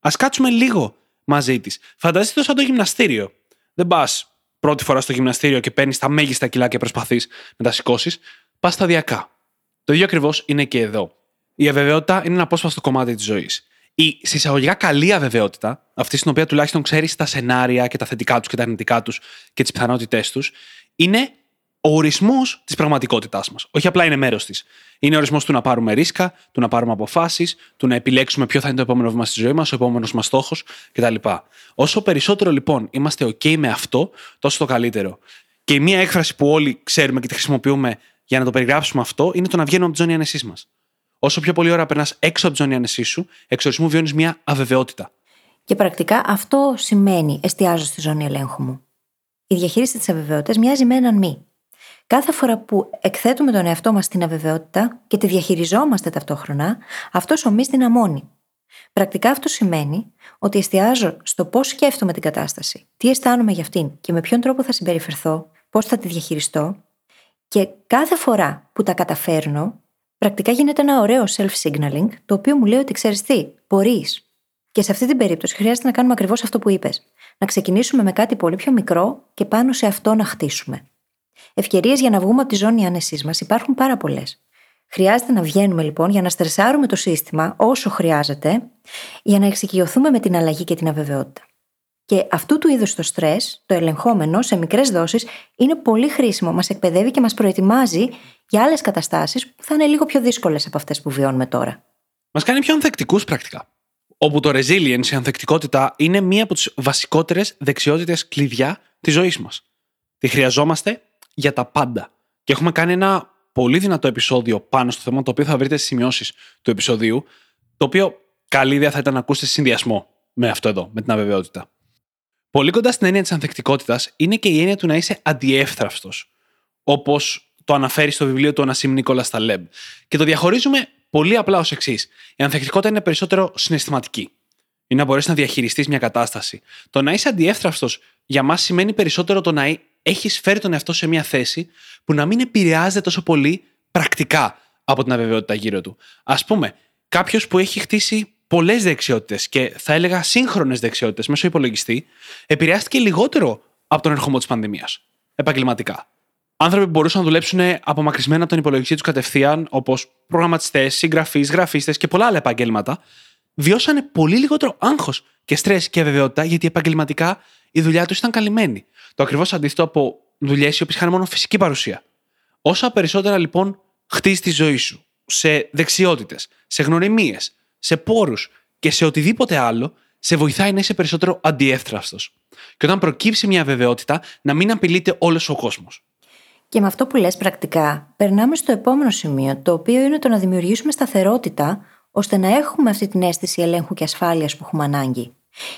Α κάτσουμε λίγο μαζί της. Φανταστείτε το σαν το γυμναστήριο. Δεν πας πρώτη φορά στο γυμναστήριο και παίρνεις τα μέγιστα κιλά και προσπαθείς να τα σηκώσεις. Πας σταδιακά. Το ίδιο ακριβώς είναι και εδώ. Η αβεβαιότητα είναι ένα απόσπαστο κομμάτι της ζωής. Η συσσαγωγικά καλή αβεβαιότητα, αυτή στην οποία τουλάχιστον ξέρεις τα σενάρια και τα θετικά τους και τα αρνητικά τους και τις πιθανότητές τους, είναι ο ορισμός της πραγματικότητάς μας. Όχι απλά είναι μέρος της. Είναι ο ορισμός του να πάρουμε ρίσκα, του να πάρουμε αποφάσεις, του να επιλέξουμε ποιο θα είναι το επόμενο βήμα στη ζωή μας, ο επόμενος μας στόχος κτλ. Όσο περισσότερο λοιπόν είμαστε OK με αυτό, τόσο το καλύτερο. Και η μία έκφραση που όλοι ξέρουμε και τη χρησιμοποιούμε για να το περιγράψουμε αυτό είναι το να βγαίνουμε από τη ζώνη ανεσή μας. Όσο πιο πολλή ώρα περνάς έξω από τη ζώνη ανεσή σου, εξορισμού βιώνεις μια αβεβαιότητα. Και πρακτικά αυτό σημαίνει εστιάζω στη ζώνη ελέγχου μου. Η διαχείριση της αβεβαιότητας μοιάζει με έναν μη. Κάθε φορά που εκθέτουμε τον εαυτό μας στην αβεβαιότητα και τη διαχειριζόμαστε ταυτόχρονα, αυτός ο μης δυναμώνει. Πρακτικά αυτό σημαίνει ότι εστιάζω στο πώς σκέφτομαι την κατάσταση, τι αισθάνομαι για αυτήν και με ποιον τρόπο θα συμπεριφερθώ, πώς θα τη διαχειριστώ. Και κάθε φορά που τα καταφέρνω, πρακτικά γίνεται ένα ωραίο self-signaling, το οποίο μου λέει ότι ξέρεις τι, μπορείς. Και σε αυτή την περίπτωση χρειάζεται να κάνουμε ακριβώς αυτό που είπες. Να ξεκινήσουμε με κάτι πολύ πιο μικρό και πάνω σε αυτό να χτίσουμε. Ευκαιρίες για να βγούμε από τη ζώνη άνεσής μας υπάρχουν πάρα πολλές. Χρειάζεται να βγαίνουμε λοιπόν για να στρεσάρουμε το σύστημα όσο χρειάζεται, για να εξοικειωθούμε με την αλλαγή και την αβεβαιότητα. Και αυτού του είδους το στρες, το ελεγχόμενο σε μικρές δόσεις, είναι πολύ χρήσιμο. Μας εκπαιδεύει και μας προετοιμάζει για άλλες καταστάσεις που θα είναι λίγο πιο δύσκολες από αυτές που βιώνουμε τώρα. Μας κάνει πιο ανθεκτικούς πρακτικά. Όπου το resilience, η ανθεκτικότητα, είναι μία από τις βασικότερες δεξιότητες κλειδιά της ζωής μας. Τη χρειαζόμαστε για τα πάντα. Και έχουμε κάνει ένα πολύ δυνατό επεισόδιο πάνω στο θέμα, το οποίο θα βρείτε στις σημειώσεις του επεισοδίου, το οποίο καλή ιδέα θα ήταν να ακούσετε σε συνδυασμό με αυτό εδώ, με την αβεβαιότητα. Πολύ κοντά στην έννοια της ανθεκτικότητας είναι και η έννοια του να είσαι αντιεύθραυστος. Όπως το αναφέρει στο βιβλίο του Ανασίμ Νίκολας Ταλέμπ. Και το διαχωρίζουμε πολύ απλά ως εξής. Η ανθεκτικότητα είναι περισσότερο συναισθηματική. Είναι να μπορέσεις να διαχειριστείς μια κατάσταση. Το να είσαι αντιεύθραυστος για μας σημαίνει περισσότερο το να έχεις φέρει τον εαυτό σε μια θέση που να μην επηρεάζεται τόσο πολύ πρακτικά από την αβεβαιότητα γύρω του. Α πούμε, κάποιος που έχει χτίσει πολλές δεξιότητες και θα έλεγα σύγχρονες δεξιότητες μέσω υπολογιστή, επηρεάστηκε λιγότερο από τον ερχομό της πανδημίας. Επαγγελματικά. Άνθρωποι που μπορούσαν να δουλέψουν απομακρυσμένα από τον υπολογιστή τους κατευθείαν, όπως προγραμματιστές, συγγραφείς, γραφίστες και πολλά άλλα επαγγέλματα, βιώσανε πολύ λιγότερο άγχος και στρες και αβεβαιότητα γιατί επαγγελματικά η δουλειά τους ήταν καλυμμένη. Το ακριβώς αντίθετο από δουλειές οι οποίες είχαν μόνο φυσική παρουσία. Όσα περισσότερα λοιπόν χτίζεις τη ζωή σου σε δεξιότητες, σε γνωριμίες, σε πόρους και σε οτιδήποτε άλλο, σε βοηθάει να είσαι περισσότερο αντιεύθραυστος. Και όταν προκύψει μια βεβαιότητα, να μην απειλείται όλος ο κόσμος. Και με αυτό που λες πρακτικά, περνάμε στο επόμενο σημείο, το οποίο είναι το να δημιουργήσουμε σταθερότητα, ώστε να έχουμε αυτή την αίσθηση ελέγχου και ασφάλειας που έχουμε ανάγκη.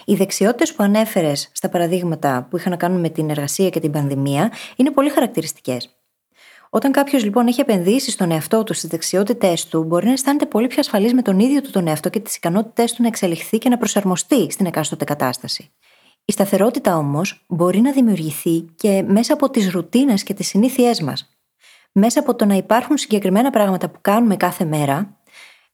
Οι δεξιότητες που ανέφερες στα παραδείγματα που είχαν να κάνουν με την εργασία και την πανδημία είναι πολύ χαρακτηριστικές. Όταν κάποιος λοιπόν έχει επενδύσει στον εαυτό του, στις δεξιότητές του, μπορεί να αισθάνεται πολύ πιο ασφαλής με τον ίδιο του τον εαυτό και τις ικανότητές του να εξελιχθεί και να προσαρμοστεί στην εκάστοτε κατάσταση. Η σταθερότητα όμως μπορεί να δημιουργηθεί και μέσα από τις ρουτίνες και τις συνήθειές μας. Μέσα από το να υπάρχουν συγκεκριμένα πράγματα που κάνουμε κάθε μέρα,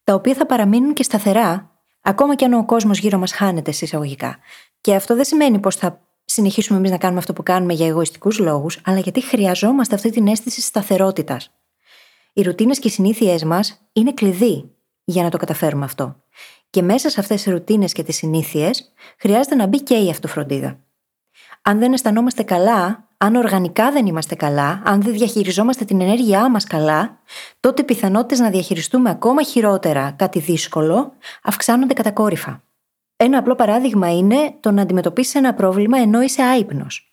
τα οποία θα παραμείνουν και σταθερά, ακόμα και αν ο κόσμος γύρω μας χάνεται συσσαγωγικά. Και αυτό δεν σημαίνει πως θα συνεχίσουμε εμείς να κάνουμε αυτό που κάνουμε για εγωιστικούς λόγους, αλλά γιατί χρειαζόμαστε αυτή την αίσθηση σταθερότητας. Οι ρουτίνες και οι συνήθειές μας είναι κλειδί για να το καταφέρουμε αυτό. Και μέσα σε αυτές τις ρουτίνες και τις συνήθειες χρειάζεται να μπει και η αυτοφροντίδα. Αν δεν αισθανόμαστε καλά, αν οργανικά δεν είμαστε καλά, αν δεν διαχειριζόμαστε την ενέργειά μας καλά, τότε οι πιθανότητες να διαχειριστούμε ακόμα χειρότερα κάτι δύσκολο αυξάνονται κατακόρυφα. Ένα απλό παράδειγμα είναι το να αντιμετωπίσεις ένα πρόβλημα ενώ είσαι άϊπνος.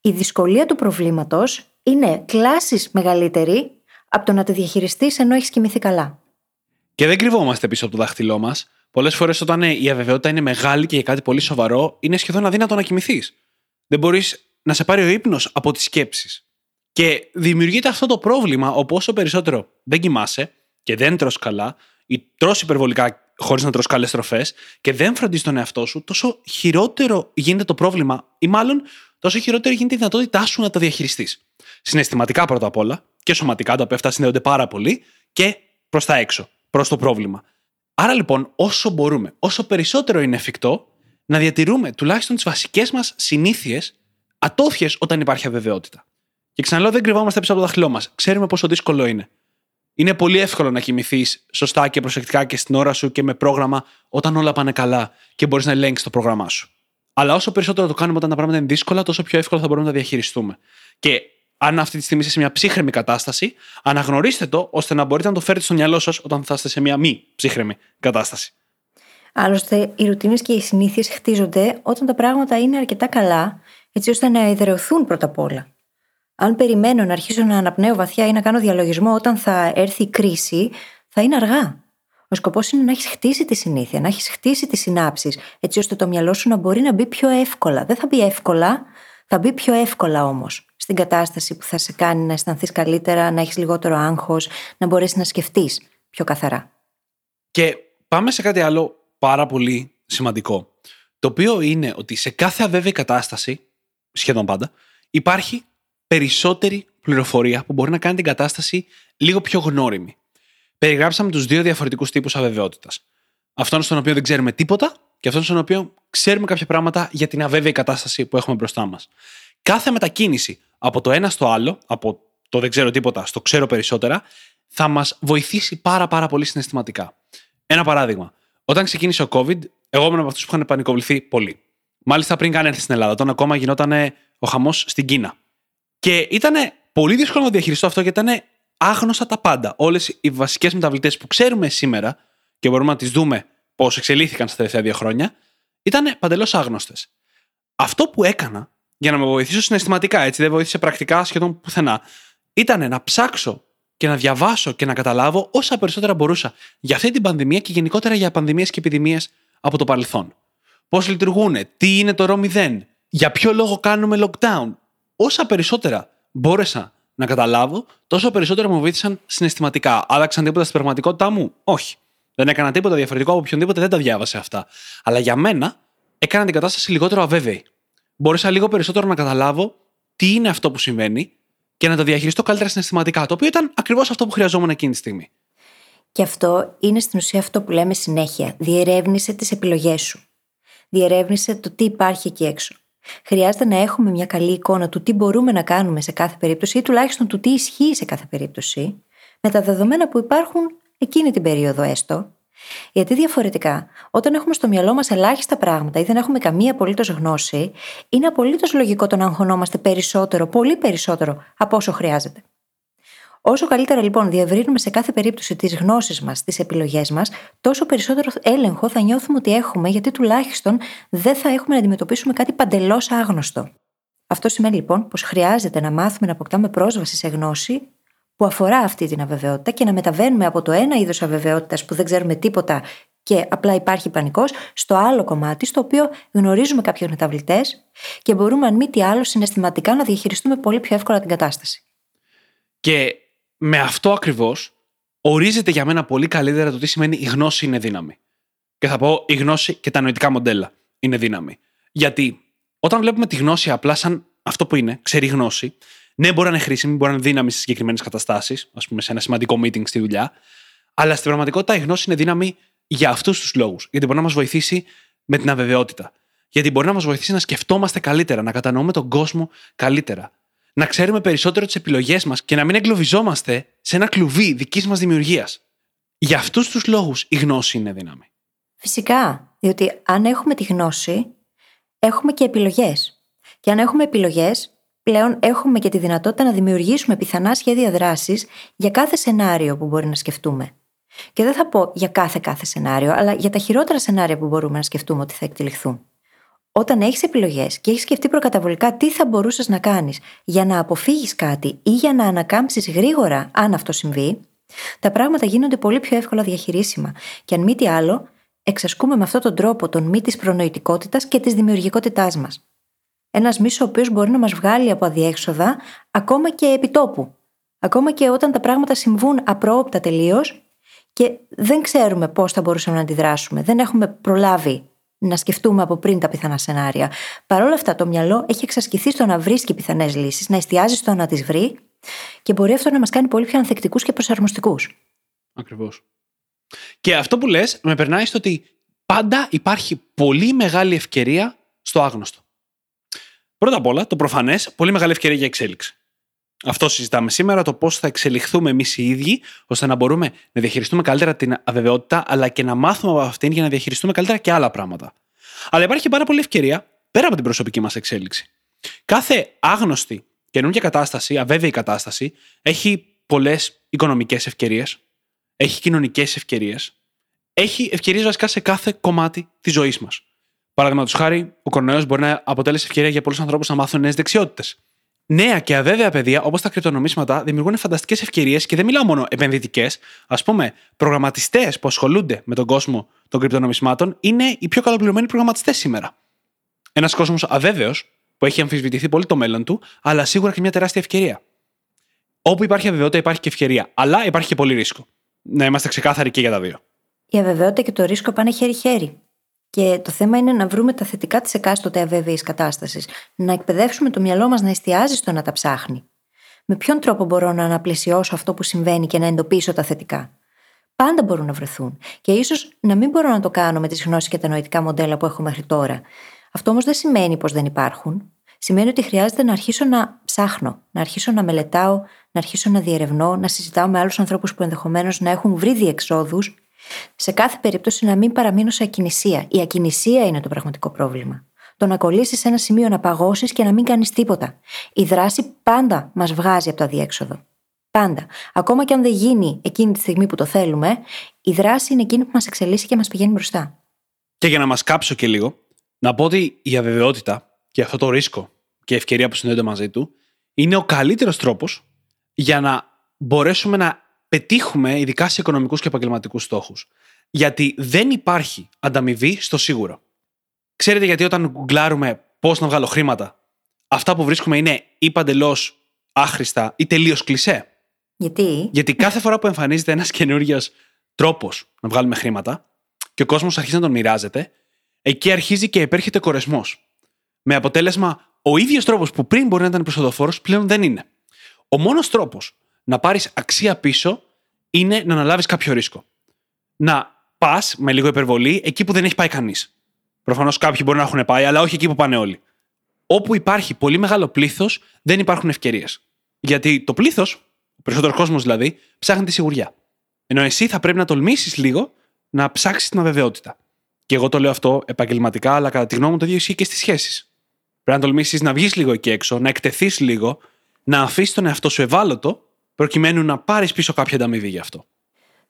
Η δυσκολία του προβλήματος είναι κλάσεις μεγαλύτερη από το να τη διαχειριστείς ενώ έχεις κοιμηθεί καλά. Και δεν κρυβόμαστε πίσω από το δάχτυλό μας. Πολλές φορές, όταν η αβεβαιότητα είναι μεγάλη και για κάτι πολύ σοβαρό, είναι σχεδόν αδύνατο να κοιμηθείς. Δεν μπορείς να σε πάρει ο ύπνος από τις σκέψεις. Και δημιουργείται αυτό το πρόβλημα όπου όσο περισσότερο δεν κοιμάσαι και δεν τρως καλά ή τρως υπερβολικά χωρίς να τρως καλές τροφέ και δεν φροντίζει τον εαυτό σου, τόσο χειρότερο γίνεται το πρόβλημα, ή μάλλον τόσο χειρότερη γίνεται η δυνατότητά σου να το διαχειριστείς. Συναισθηματικά πρώτα απ' όλα και σωματικά, τα οποία αυτά συνδέονται πάρα πολύ, και προς τα έξω, προς το πρόβλημα. Άρα λοιπόν, όσο μπορούμε, όσο περισσότερο είναι εφικτό, να διατηρούμε τουλάχιστον τις βασικές μας συνήθειες ατόφιες όταν υπάρχει αβεβαιότητα. Και ξαναλέω, δεν κρυβόμαστε πίσω από το δάχτυλό μας. Ξέρουμε πόσο δύσκολο είναι. Είναι πολύ εύκολο να κοιμηθείς σωστά και προσεκτικά και στην ώρα σου και με πρόγραμμα όταν όλα πάνε καλά και μπορείς να ελέγξεις το πρόγραμμά σου. Αλλά όσο περισσότερο το κάνουμε όταν τα πράγματα είναι δύσκολα, τόσο πιο εύκολα θα μπορούμε να τα διαχειριστούμε. Και αν αυτή τη στιγμή είστε σε μια ψύχρεμη κατάσταση, αναγνωρίστε το ώστε να μπορείτε να το φέρετε στο μυαλό σας όταν θα είστε σε μια μη ψύχρεμη κατάσταση. Άλλωστε, οι ρουτίνες και οι συνήθειες χτίζονται όταν τα πράγματα είναι αρκετά καλά, έτσι ώστε να εδρεωθούν πρώτα απ' όλα. Αν περιμένω να αρχίσω να αναπνέω βαθιά ή να κάνω διαλογισμό όταν θα έρθει η κρίση, θα είναι αργά. Ο σκοπός είναι να έχεις χτίσει τη συνήθεια, να έχεις χτίσει τις συνάψεις, έτσι ώστε το μυαλό σου να μπορεί να μπει πιο εύκολα. Δεν θα μπει εύκολα, θα μπει πιο εύκολα όμως στην κατάσταση που θα σε κάνει να αισθανθείς καλύτερα, να έχεις λιγότερο άγχος, να μπορέσεις να σκεφτείς πιο καθαρά. Και πάμε σε κάτι άλλο πάρα πολύ σημαντικό. Το οποίο είναι ότι σε κάθε αβέβαιη κατάσταση, σχεδόν πάντα, υπάρχει περισσότερη πληροφορία που μπορεί να κάνει την κατάσταση λίγο πιο γνώριμη. Περιγράψαμε τους δύο διαφορετικούς τύπους αβεβαιότητας. Αυτόν στον οποίο δεν ξέρουμε τίποτα και αυτόν στον οποίο ξέρουμε κάποια πράγματα για την αβέβαιη κατάσταση που έχουμε μπροστά μας. Κάθε μετακίνηση από το ένα στο άλλο, από το δεν ξέρω τίποτα στο ξέρω περισσότερα, θα μας βοηθήσει πάρα πάρα πολύ συναισθηματικά. Ένα παράδειγμα. Όταν ξεκίνησε ο COVID, εγώ ήμουν από αυτούς που είχαν πανικοβληθεί πολύ. Μάλιστα πριν καν έρθει στην Ελλάδα, όταν ακόμα γινόταν ο χαμός στην Κίνα. Και ήταν πολύ δύσκολο να διαχειριστώ αυτό γιατί ήταν άγνωστα τα πάντα. Όλες οι βασικές μεταβλητές που ξέρουμε σήμερα και μπορούμε να τις δούμε πώς εξελίχθηκαν στα τελευταία δύο χρόνια, ήταν παντελώς άγνωστες. Αυτό που έκανα για να με βοηθήσω συναισθηματικά, έτσι δεν βοήθησε πρακτικά σχεδόν πουθενά, ήταν να ψάξω και να διαβάσω και να καταλάβω όσα περισσότερα μπορούσα για αυτή την πανδημία και γενικότερα για πανδημίες και επιδημίες από το παρελθόν. Πώς λειτουργούν, τι είναι το ρο 0, για ποιο λόγο κάνουμε lockdown, όσα περισσότερα μπόρεσα να καταλάβω, τόσο περισσότερα μου βοήθησαν συναισθηματικά. Άλλαξαν τίποτα στην πραγματικότητά μου, όχι. Δεν έκανα τίποτα διαφορετικό από οποιονδήποτε δεν τα διάβασε αυτά. Αλλά για μένα έκανα την κατάσταση λιγότερο αβέβαιη. Μπόρεσα λίγο περισσότερο να καταλάβω τι είναι αυτό που συμβαίνει και να το διαχειριστώ καλύτερα συναισθηματικά. Το οποίο ήταν ακριβώς αυτό που χρειαζόμουν εκείνη τη στιγμή. Και αυτό είναι στην ουσία αυτό που λέμε συνέχεια. Διερεύνησε τις επιλογές σου. Διερεύνησε το τι υπάρχει εκεί έξω. Χρειάζεται να έχουμε μια καλή εικόνα του τι μπορούμε να κάνουμε σε κάθε περίπτωση ή τουλάχιστον του τι ισχύει σε κάθε περίπτωση, με τα δεδομένα που υπάρχουν εκείνη την περίοδο έστω. Γιατί διαφορετικά, όταν έχουμε στο μυαλό μας ελάχιστα πράγματα ή δεν έχουμε καμία απολύτως γνώση, είναι απολύτως λογικό το να αγχωνόμαστε περισσότερο, πολύ περισσότερο από όσο χρειάζεται. Όσο καλύτερα λοιπόν διευρύνουμε σε κάθε περίπτωση τις γνώσεις μας, τις επιλογές μας, τόσο περισσότερο έλεγχο θα νιώθουμε ότι έχουμε, γιατί τουλάχιστον δεν θα έχουμε να αντιμετωπίσουμε κάτι παντελώς άγνωστο. Αυτό σημαίνει λοιπόν πως χρειάζεται να μάθουμε να αποκτάμε πρόσβαση σε γνώση που αφορά αυτή την αβεβαιότητα και να μεταβαίνουμε από το ένα είδος αβεβαιότητας που δεν ξέρουμε τίποτα και απλά υπάρχει πανικός, στο άλλο κομμάτι, στο οποίο γνωρίζουμε κάποιους μεταβλητές και μπορούμε, αν μη τι άλλο, συναισθηματικά να διαχειριστούμε πολύ πιο εύκολα την κατάσταση. Και με αυτό ακριβώς ορίζεται για μένα πολύ καλύτερα το τι σημαίνει η γνώση είναι δύναμη. Και θα πω η γνώση και τα νοητικά μοντέλα είναι δύναμη. Γιατί όταν βλέπουμε τη γνώση απλά σαν αυτό που είναι, ξέρει γνώση, ναι, μπορεί να είναι χρήσιμη, μπορεί να είναι δύναμη σε συγκεκριμένες καταστάσεις, ας πούμε σε ένα σημαντικό meeting στη δουλειά, αλλά στην πραγματικότητα η γνώση είναι δύναμη για αυτούς τους λόγους. Γιατί μπορεί να μας βοηθήσει με την αβεβαιότητα. Γιατί μπορεί να μας βοηθήσει να σκεφτόμαστε καλύτερα, να κατανοούμε τον κόσμο καλύτερα. Να ξέρουμε περισσότερο τις επιλογές μας και να μην εγκλωβιζόμαστε σε ένα κλουβί δικής μας δημιουργίας. Για αυτούς τους λόγους η γνώση είναι δύναμη. Φυσικά. Διότι αν έχουμε τη γνώση, έχουμε και επιλογές. Και αν έχουμε επιλογές, πλέον έχουμε και τη δυνατότητα να δημιουργήσουμε πιθανά σχέδια δράσης για κάθε σενάριο που μπορεί να σκεφτούμε. Και δεν θα πω για κάθε κάθε σενάριο, αλλά για τα χειρότερα σενάρια που μπορούμε να σκεφτούμε ότι θα εκτελεχθούν. Όταν έχεις επιλογές και έχεις σκεφτεί προκαταβολικά τι θα μπορούσες να κάνεις για να αποφύγεις κάτι ή για να ανακάμψεις γρήγορα, αν αυτό συμβεί, τα πράγματα γίνονται πολύ πιο εύκολα διαχειρίσιμα. Και αν μη τι άλλο, εξασκούμε με αυτόν τον τρόπο τον μη της προνοητικότητας και της δημιουργικότητάς μας. Ένας μη ο οποίος μπορεί να μας βγάλει από αδιέξοδα ακόμα και επιτόπου. Ακόμα και όταν τα πράγματα συμβούν απρόοπτα τελείως και δεν ξέρουμε πώς θα μπορούσαμε να αντιδράσουμε. Δεν έχουμε προλάβει να σκεφτούμε από πριν τα πιθανά σενάρια. Παρ' όλα αυτά, το μυαλό έχει εξασκηθεί στο να βρίσκει πιθανές λύσεις, να εστιάζει στο να τις βρει και μπορεί αυτό να μας κάνει πολύ πιο ανθεκτικούς και προσαρμοστικούς. Ακριβώς. Και αυτό που λες με περνάει στο ότι πάντα υπάρχει πολύ μεγάλη ευκαιρία στο άγνωστο. Πρώτα απ' όλα, το προφανές, πολύ μεγάλη ευκαιρία για εξέλιξη. Αυτό συζητάμε σήμερα, το πώς θα εξελιχθούμε εμείς οι ίδιοι, ώστε να μπορούμε να διαχειριστούμε καλύτερα την αβεβαιότητα, αλλά και να μάθουμε από αυτήν για να διαχειριστούμε καλύτερα και άλλα πράγματα. Αλλά υπάρχει πάρα πολλή ευκαιρία πέρα από την προσωπική μας εξέλιξη. Κάθε άγνωστη καινούργια κατάσταση, αβέβαιη κατάσταση, έχει πολλές οικονομικές ευκαιρίες, έχει κοινωνικές ευκαιρίες, έχει ευκαιρίες βασικά σε κάθε κομμάτι της ζωής μας. Παραδείγματος χάρη, ο κορονοϊός μπορεί να αποτέλεσει ευκαιρία για πολλούς ανθρώπους να μάθουν νέες δεξιότητες. Νέα και αβέβαια παιδεία, όπως τα κρυπτονομίσματα, δημιουργούν φανταστικές ευκαιρίες και δεν μιλάω μόνο επενδυτικές. Α πούμε, προγραμματιστές που ασχολούνται με τον κόσμο των κρυπτονομισμάτων είναι οι πιο καλοπληρωμένοι προγραμματιστές σήμερα. Ένας κόσμος αβέβαιος που έχει αμφισβητηθεί πολύ το μέλλον του, αλλά σίγουρα και μια τεράστια ευκαιρία. Όπου υπάρχει αβεβαιότητα, υπάρχει και ευκαιρία. Αλλά υπάρχει και πολύ ρίσκο. Να είμαστε ξεκάθαροι και για τα δύο. Η αβεβαιότητα και το ρίσκο πάνε χέρι-χέρι. Και το θέμα είναι να βρούμε τα θετικά της εκάστοτε αβέβαιης κατάστασης. Να εκπαιδεύσουμε το μυαλό μας να εστιάζει στο να τα ψάχνει. Με ποιον τρόπο μπορώ να αναπλησιώσω αυτό που συμβαίνει και να εντοπίσω τα θετικά; Πάντα μπορούν να βρεθούν. Και ίσως να μην μπορώ να το κάνω με τις γνώσεις και τα νοητικά μοντέλα που έχω μέχρι τώρα. Αυτό όμως δεν σημαίνει πως δεν υπάρχουν. Σημαίνει ότι χρειάζεται να αρχίσω να ψάχνω, να αρχίσω να μελετάω, να αρχίσω να διερευνώ, να συζητάω με άλλους ανθρώπους που ενδεχομένως να έχουν βρει διεξόδους σε κάθε περίπτωση να μην παραμείνω σε ακινησία. Η ακινησία είναι το πραγματικό πρόβλημα. Το να κολλήσεις σε ένα σημείο να παγώσεις και να μην κάνεις τίποτα. Η δράση πάντα μας βγάζει από το αδιέξοδο. Πάντα. Ακόμα και αν δεν γίνει εκείνη τη στιγμή που το θέλουμε, η δράση είναι εκείνη που μας εξελίσσει και μας πηγαίνει μπροστά. Και για να μας κάψω και λίγο, να πω ότι η αβεβαιότητα και αυτό το ρίσκο και η ευκαιρία που συνδέονται μαζί του είναι ο καλύτερος τρόπος για να μπορέσουμε να πετύχουμε ειδικά σε οικονομικούς και επαγγελματικούς στόχους. Γιατί δεν υπάρχει ανταμοιβή στο σίγουρο. Ξέρετε γιατί όταν γκουγκλάρουμε πώς να βγάλω χρήματα, αυτά που βρίσκουμε είναι ή παντελώς άχρηστα ή τελείως κλεισέ. Γιατί; Γιατί κάθε φορά που εμφανίζεται ένας καινούριο τρόπος να βγάλουμε χρήματα και ο κόσμος αρχίζει να τον μοιράζεται, εκεί αρχίζει και επέρχεται κορεσμός. Με αποτέλεσμα, ο ίδιος τρόπος που πριν μπορεί να ήταν προσοδοφόρος πλέον δεν είναι. Ο μόνος τρόπος να πάρεις αξία πίσω είναι να αναλάβεις κάποιο ρίσκο. Να πας με λίγο υπερβολή εκεί που δεν έχει πάει κανείς. Προφανώς κάποιοι μπορεί να έχουν πάει, αλλά όχι εκεί που πάνε όλοι. Όπου υπάρχει πολύ μεγάλο πλήθος, δεν υπάρχουν ευκαιρίες. Γιατί το πλήθος, ο περισσότερο κόσμος δηλαδή, ψάχνει τη σιγουριά. Ενώ εσύ θα πρέπει να τολμήσεις λίγο να ψάξεις την αβεβαιότητα. Και εγώ το λέω αυτό επαγγελματικά, αλλά κατά τη γνώμη μου το ίδιο ισχύει και στις σχέσεις. Πρέπει να τολμήσεις να βγεις λίγο εκεί έξω, να εκτεθείς λίγο, να αφήσεις τον εαυτό σου ευάλωτο προκειμένου να πάρεις πίσω κάποια ανταμοιβή γι' αυτό.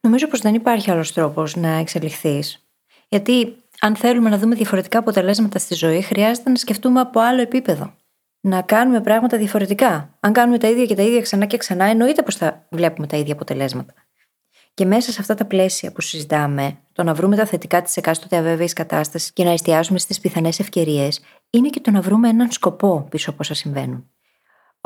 Νομίζω πως δεν υπάρχει άλλος τρόπος να εξελιχθείς. Γιατί αν θέλουμε να δούμε διαφορετικά αποτελέσματα στη ζωή, χρειάζεται να σκεφτούμε από άλλο επίπεδο. Να κάνουμε πράγματα διαφορετικά. Αν κάνουμε τα ίδια και τα ίδια ξανά και ξανά, εννοείται πως θα βλέπουμε τα ίδια αποτελέσματα. Και μέσα σε αυτά τα πλαίσια που συζητάμε, το να βρούμε τα θετικά τη εκάστοτε αβέβαιη κατάσταση και να εστιάσουμε στις πιθανές ευκαιρίες, είναι και το να βρούμε έναν σκοπό πίσω από όσα συμβαίνουν.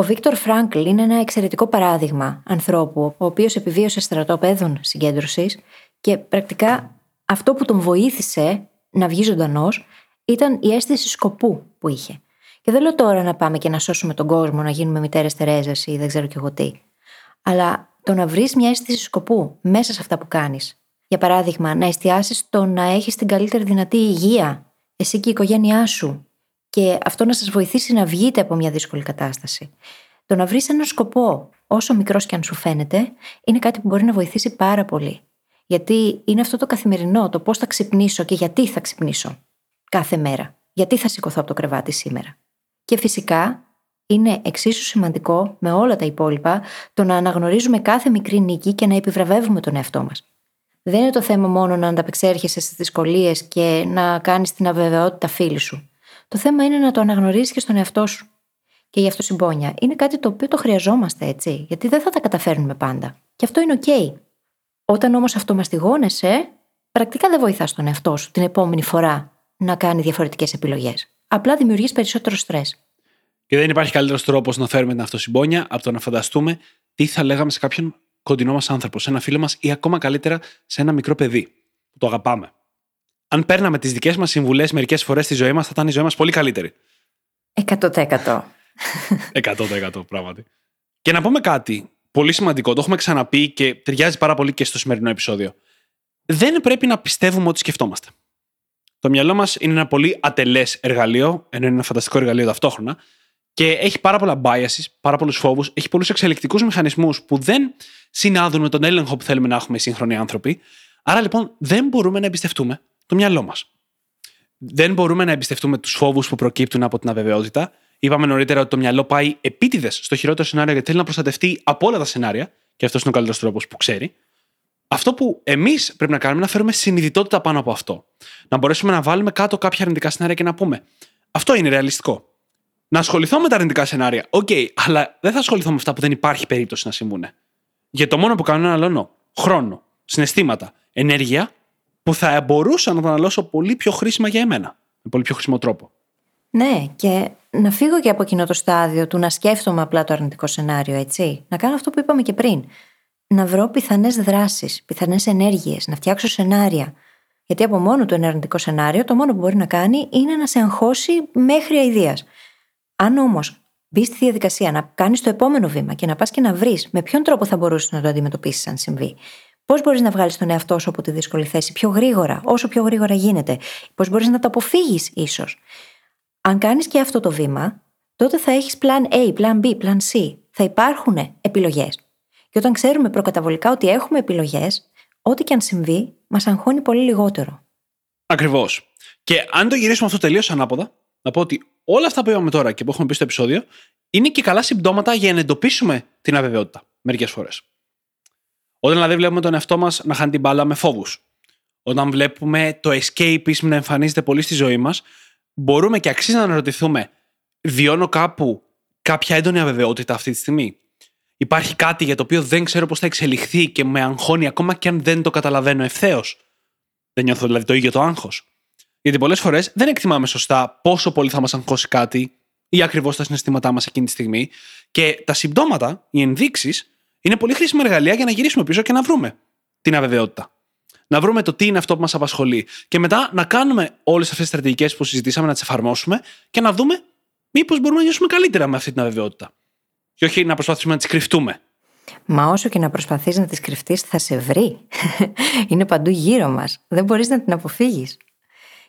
Ο Βίκτορ Φράγκλ είναι ένα εξαιρετικό παράδειγμα ανθρώπου, ο οποίος επιβίωσε στρατόπεδων συγκέντρωσης και πρακτικά αυτό που τον βοήθησε να βγει ζωντανός ήταν η αίσθηση σκοπού που είχε. Και δεν λέω τώρα να πάμε και να σώσουμε τον κόσμο, να γίνουμε μητέρες Τερέζα ή δεν ξέρω κι εγώ τι. Αλλά το να βρεις μια αίσθηση σκοπού μέσα σε αυτά που κάνεις. Για παράδειγμα, να εστιάσεις στο να έχεις την καλύτερη δυνατή υγεία, εσύ και η οικογένειά σου, και αυτό να σας βοηθήσει να βγείτε από μια δύσκολη κατάσταση. Το να βρεις έναν σκοπό, όσο μικρός και αν σου φαίνεται, είναι κάτι που μπορεί να βοηθήσει πάρα πολύ. Γιατί είναι αυτό το καθημερινό, το πώς θα ξυπνήσω και γιατί θα ξυπνήσω κάθε μέρα. Γιατί θα σηκωθώ από το κρεβάτι σήμερα. Και φυσικά είναι εξίσου σημαντικό με όλα τα υπόλοιπα το να αναγνωρίζουμε κάθε μικρή νίκη και να επιβραβεύουμε τον εαυτό μας. Δεν είναι το θέμα μόνο να ανταπεξέρχεσαι στις δυσκολίες και να κάνεις την αβεβαιότητα φίλη σου. Το θέμα είναι να το αναγνωρίζει και στον εαυτό σου. Και γι' αυτό συμπόνια. Είναι κάτι το οποίο το χρειαζόμαστε, έτσι. Γιατί δεν θα τα καταφέρνουμε πάντα. Και αυτό είναι OK. Όταν όμως αυτομαστιγώνεσαι, πρακτικά δεν βοηθάς τον εαυτό σου την επόμενη φορά να κάνει διαφορετικές επιλογές. Απλά δημιουργείς περισσότερο στρες. Και δεν υπάρχει καλύτερος τρόπος να φέρουμε την αυτοσυμπόνια από το να φανταστούμε τι θα λέγαμε σε κάποιον κοντινό μας άνθρωπο, σε ένα φίλο μας ή ακόμα καλύτερα σε ένα μικρό παιδί που το αγαπάμε. Αν παίρναμε τις δικές μας συμβουλές μερικές φορές στη ζωή μας, θα ήταν η ζωή μας πολύ καλύτερη. 100%. 100% πράγματι. Και να πούμε κάτι πολύ σημαντικό, το έχουμε ξαναπεί και ταιριάζει πάρα πολύ και στο σημερινό επεισόδιο. Δεν πρέπει να πιστεύουμε ότι σκεφτόμαστε. Το μυαλό μας είναι ένα πολύ ατελές εργαλείο, ενώ είναι ένα φανταστικό εργαλείο ταυτόχρονα, και έχει πάρα πολλά biases, πάρα πολλούς φόβους, έχει πολλούς εξελικτικούς μηχανισμούς που δεν συνάδουν με τον έλεγχο που θέλουμε να έχουμε οι σύγχρονοι άνθρωποι. Άρα λοιπόν δεν μπορούμε να εμπιστευτούμε το μυαλό μας. Δεν μπορούμε να εμπιστευτούμε τους φόβους που προκύπτουν από την αβεβαιότητα. Είπαμε νωρίτερα ότι το μυαλό πάει επίτηδες στο χειρότερο σενάριο γιατί θέλει να προστατευτεί από όλα τα σενάρια, και αυτός είναι ο καλύτερος τρόπος που ξέρει. Αυτό που εμείς πρέπει να κάνουμε είναι να φέρουμε συνειδητότητα πάνω από αυτό. Να μπορέσουμε να βάλουμε κάτω κάποια αρνητικά σενάρια και να πούμε Αυτό είναι ρεαλιστικό. Να ασχοληθώ με τα αρνητικά σενάρια. Οκ, okay, αλλά δεν θα ασχοληθώ με αυτά που δεν υπάρχει περίπτωση να συμβούν. Γιατί το μόνο που κάνω είναι να αναλώνω χρόνο, συναισθήματα, ενέργεια που θα μπορούσα να το αναλώσω πολύ πιο χρήσιμα για εμένα. Με πολύ πιο χρήσιμο τρόπο. Ναι, και να φύγω και από εκείνο το στάδιο του να σκέφτομαι απλά το αρνητικό σενάριο, έτσι. Να κάνω αυτό που είπαμε και πριν. Να βρω πιθανές δράσεις, πιθανές ενέργειες, να φτιάξω σενάρια. Γιατί από μόνο του ένα αρνητικό σενάριο, το μόνο που μπορεί να κάνει είναι να σε αγχώσει μέχρι αηδίας. Αν όμως μπεις στη διαδικασία να κάνεις το επόμενο βήμα και να πας και να βρεις με ποιον τρόπο θα μπορούσες να το αντιμετωπίσεις αν συμβεί, πώς μπορείς να βγάλεις τον εαυτό σου από τη δύσκολη θέση πιο γρήγορα, όσο πιο γρήγορα γίνεται, πώς μπορείς να το αποφύγεις ίσως. Αν κάνεις και αυτό το βήμα, τότε θα έχεις plan A, plan B, plan C. Θα υπάρχουν επιλογές. Και όταν ξέρουμε προκαταβολικά ότι έχουμε επιλογές, ό,τι και αν συμβεί, μας αγχώνει πολύ λιγότερο. Ακριβώς. Και αν το γυρίσουμε αυτό τελείως ανάποδα, να πω ότι όλα αυτά που είπαμε τώρα και που έχουμε πει στο επεισόδιο είναι και καλά συμπτώματα για να εντοπίσουμε την αβεβαιότητα μερικές φορές. Όταν δηλαδή βλέπουμε τον εαυτό μας να χάνει την μπάλα με φόβους, όταν βλέπουμε το escapism να εμφανίζεται πολύ στη ζωή μας, μπορούμε και αξίζει να αναρωτηθούμε, βιώνω κάπου κάποια έντονη αβεβαιότητα αυτή τη στιγμή; Υπάρχει κάτι για το οποίο δεν ξέρω πώς θα εξελιχθεί και με αγχώνει ακόμα και αν δεν το καταλαβαίνω ευθέως; Δεν νιώθω δηλαδή το ίδιο το άγχος. Γιατί πολλές φορές δεν εκτιμάμε σωστά πόσο πολύ θα μας αγχώσει κάτι ή ακριβώς τα συναισθήματά μας εκείνη τη στιγμή. Και τα συμπτώματα, οι ενδείξεις, είναι πολύ χρήσιμα εργαλεία για να γυρίσουμε πίσω και να βρούμε την αβεβαιότητα. Να βρούμε το τι είναι αυτό που μας απασχολεί. Και μετά να κάνουμε όλες αυτές τις στρατηγικές που συζητήσαμε, να τις εφαρμόσουμε και να δούμε μήπως μπορούμε να νιώσουμε καλύτερα με αυτή την αβεβαιότητα. Και όχι να προσπαθήσουμε να τις κρυφτούμε. Μα όσο και να προσπαθείς να τις κρυφτείς, θα σε βρει. είναι παντού γύρω μας. Δεν μπορείς να την αποφύγεις.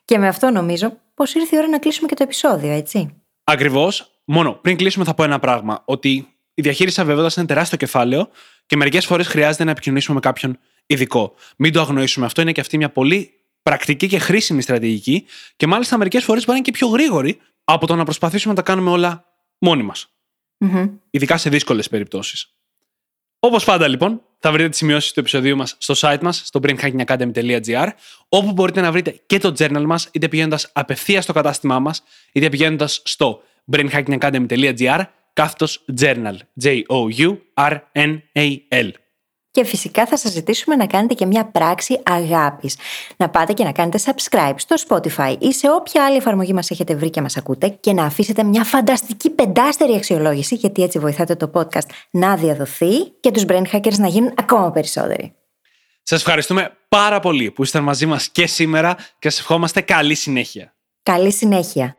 Και με αυτό νομίζω πως ήρθε η ώρα να κλείσουμε και το επεισόδιο, έτσι. Ακριβώς. Μόνο πριν κλείσουμε, θα πω ένα πράγμα. Ότι η διαχείριση αβεβαιότητας είναι τεράστιο κεφάλαιο και μερικές φορές χρειάζεται να επικοινωνήσουμε με κάποιον ειδικό. Μην το αγνοήσουμε. Αυτό είναι και αυτή μια πολύ πρακτική και χρήσιμη στρατηγική και μάλιστα μερικές φορές μπορεί να είναι και πιο γρήγορη από το να προσπαθήσουμε να τα κάνουμε όλα μόνοι μας. Mm-hmm. Ειδικά σε δύσκολες περιπτώσεις. Όπως πάντα λοιπόν, θα βρείτε τις σημειώσεις του επεισοδίου μας στο site μας, στο brainhackingacademy.gr, όπου μπορείτε να βρείτε και το journal μας, είτε πηγαίνοντας απευθείας στο κατάστημά μας, είτε πηγαίνοντας στο brainhackingacademy.gr, κάθετος journal. J-O-U-R-N-A-L. και φυσικά θα σας ζητήσουμε να κάνετε και μια πράξη αγάπης. Να πάτε και να κάνετε subscribe στο Spotify ή σε όποια άλλη εφαρμογή μας έχετε βρει και μας ακούτε και να αφήσετε μια φανταστική πεντάστερη αξιολόγηση γιατί έτσι βοηθάτε το podcast να διαδοθεί και τους brain hackers να γίνουν ακόμα περισσότεροι. Σας ευχαριστούμε πάρα πολύ που ήσασταν μαζί μας και σήμερα και σας ευχόμαστε καλή συνέχεια. Καλή συνέχεια.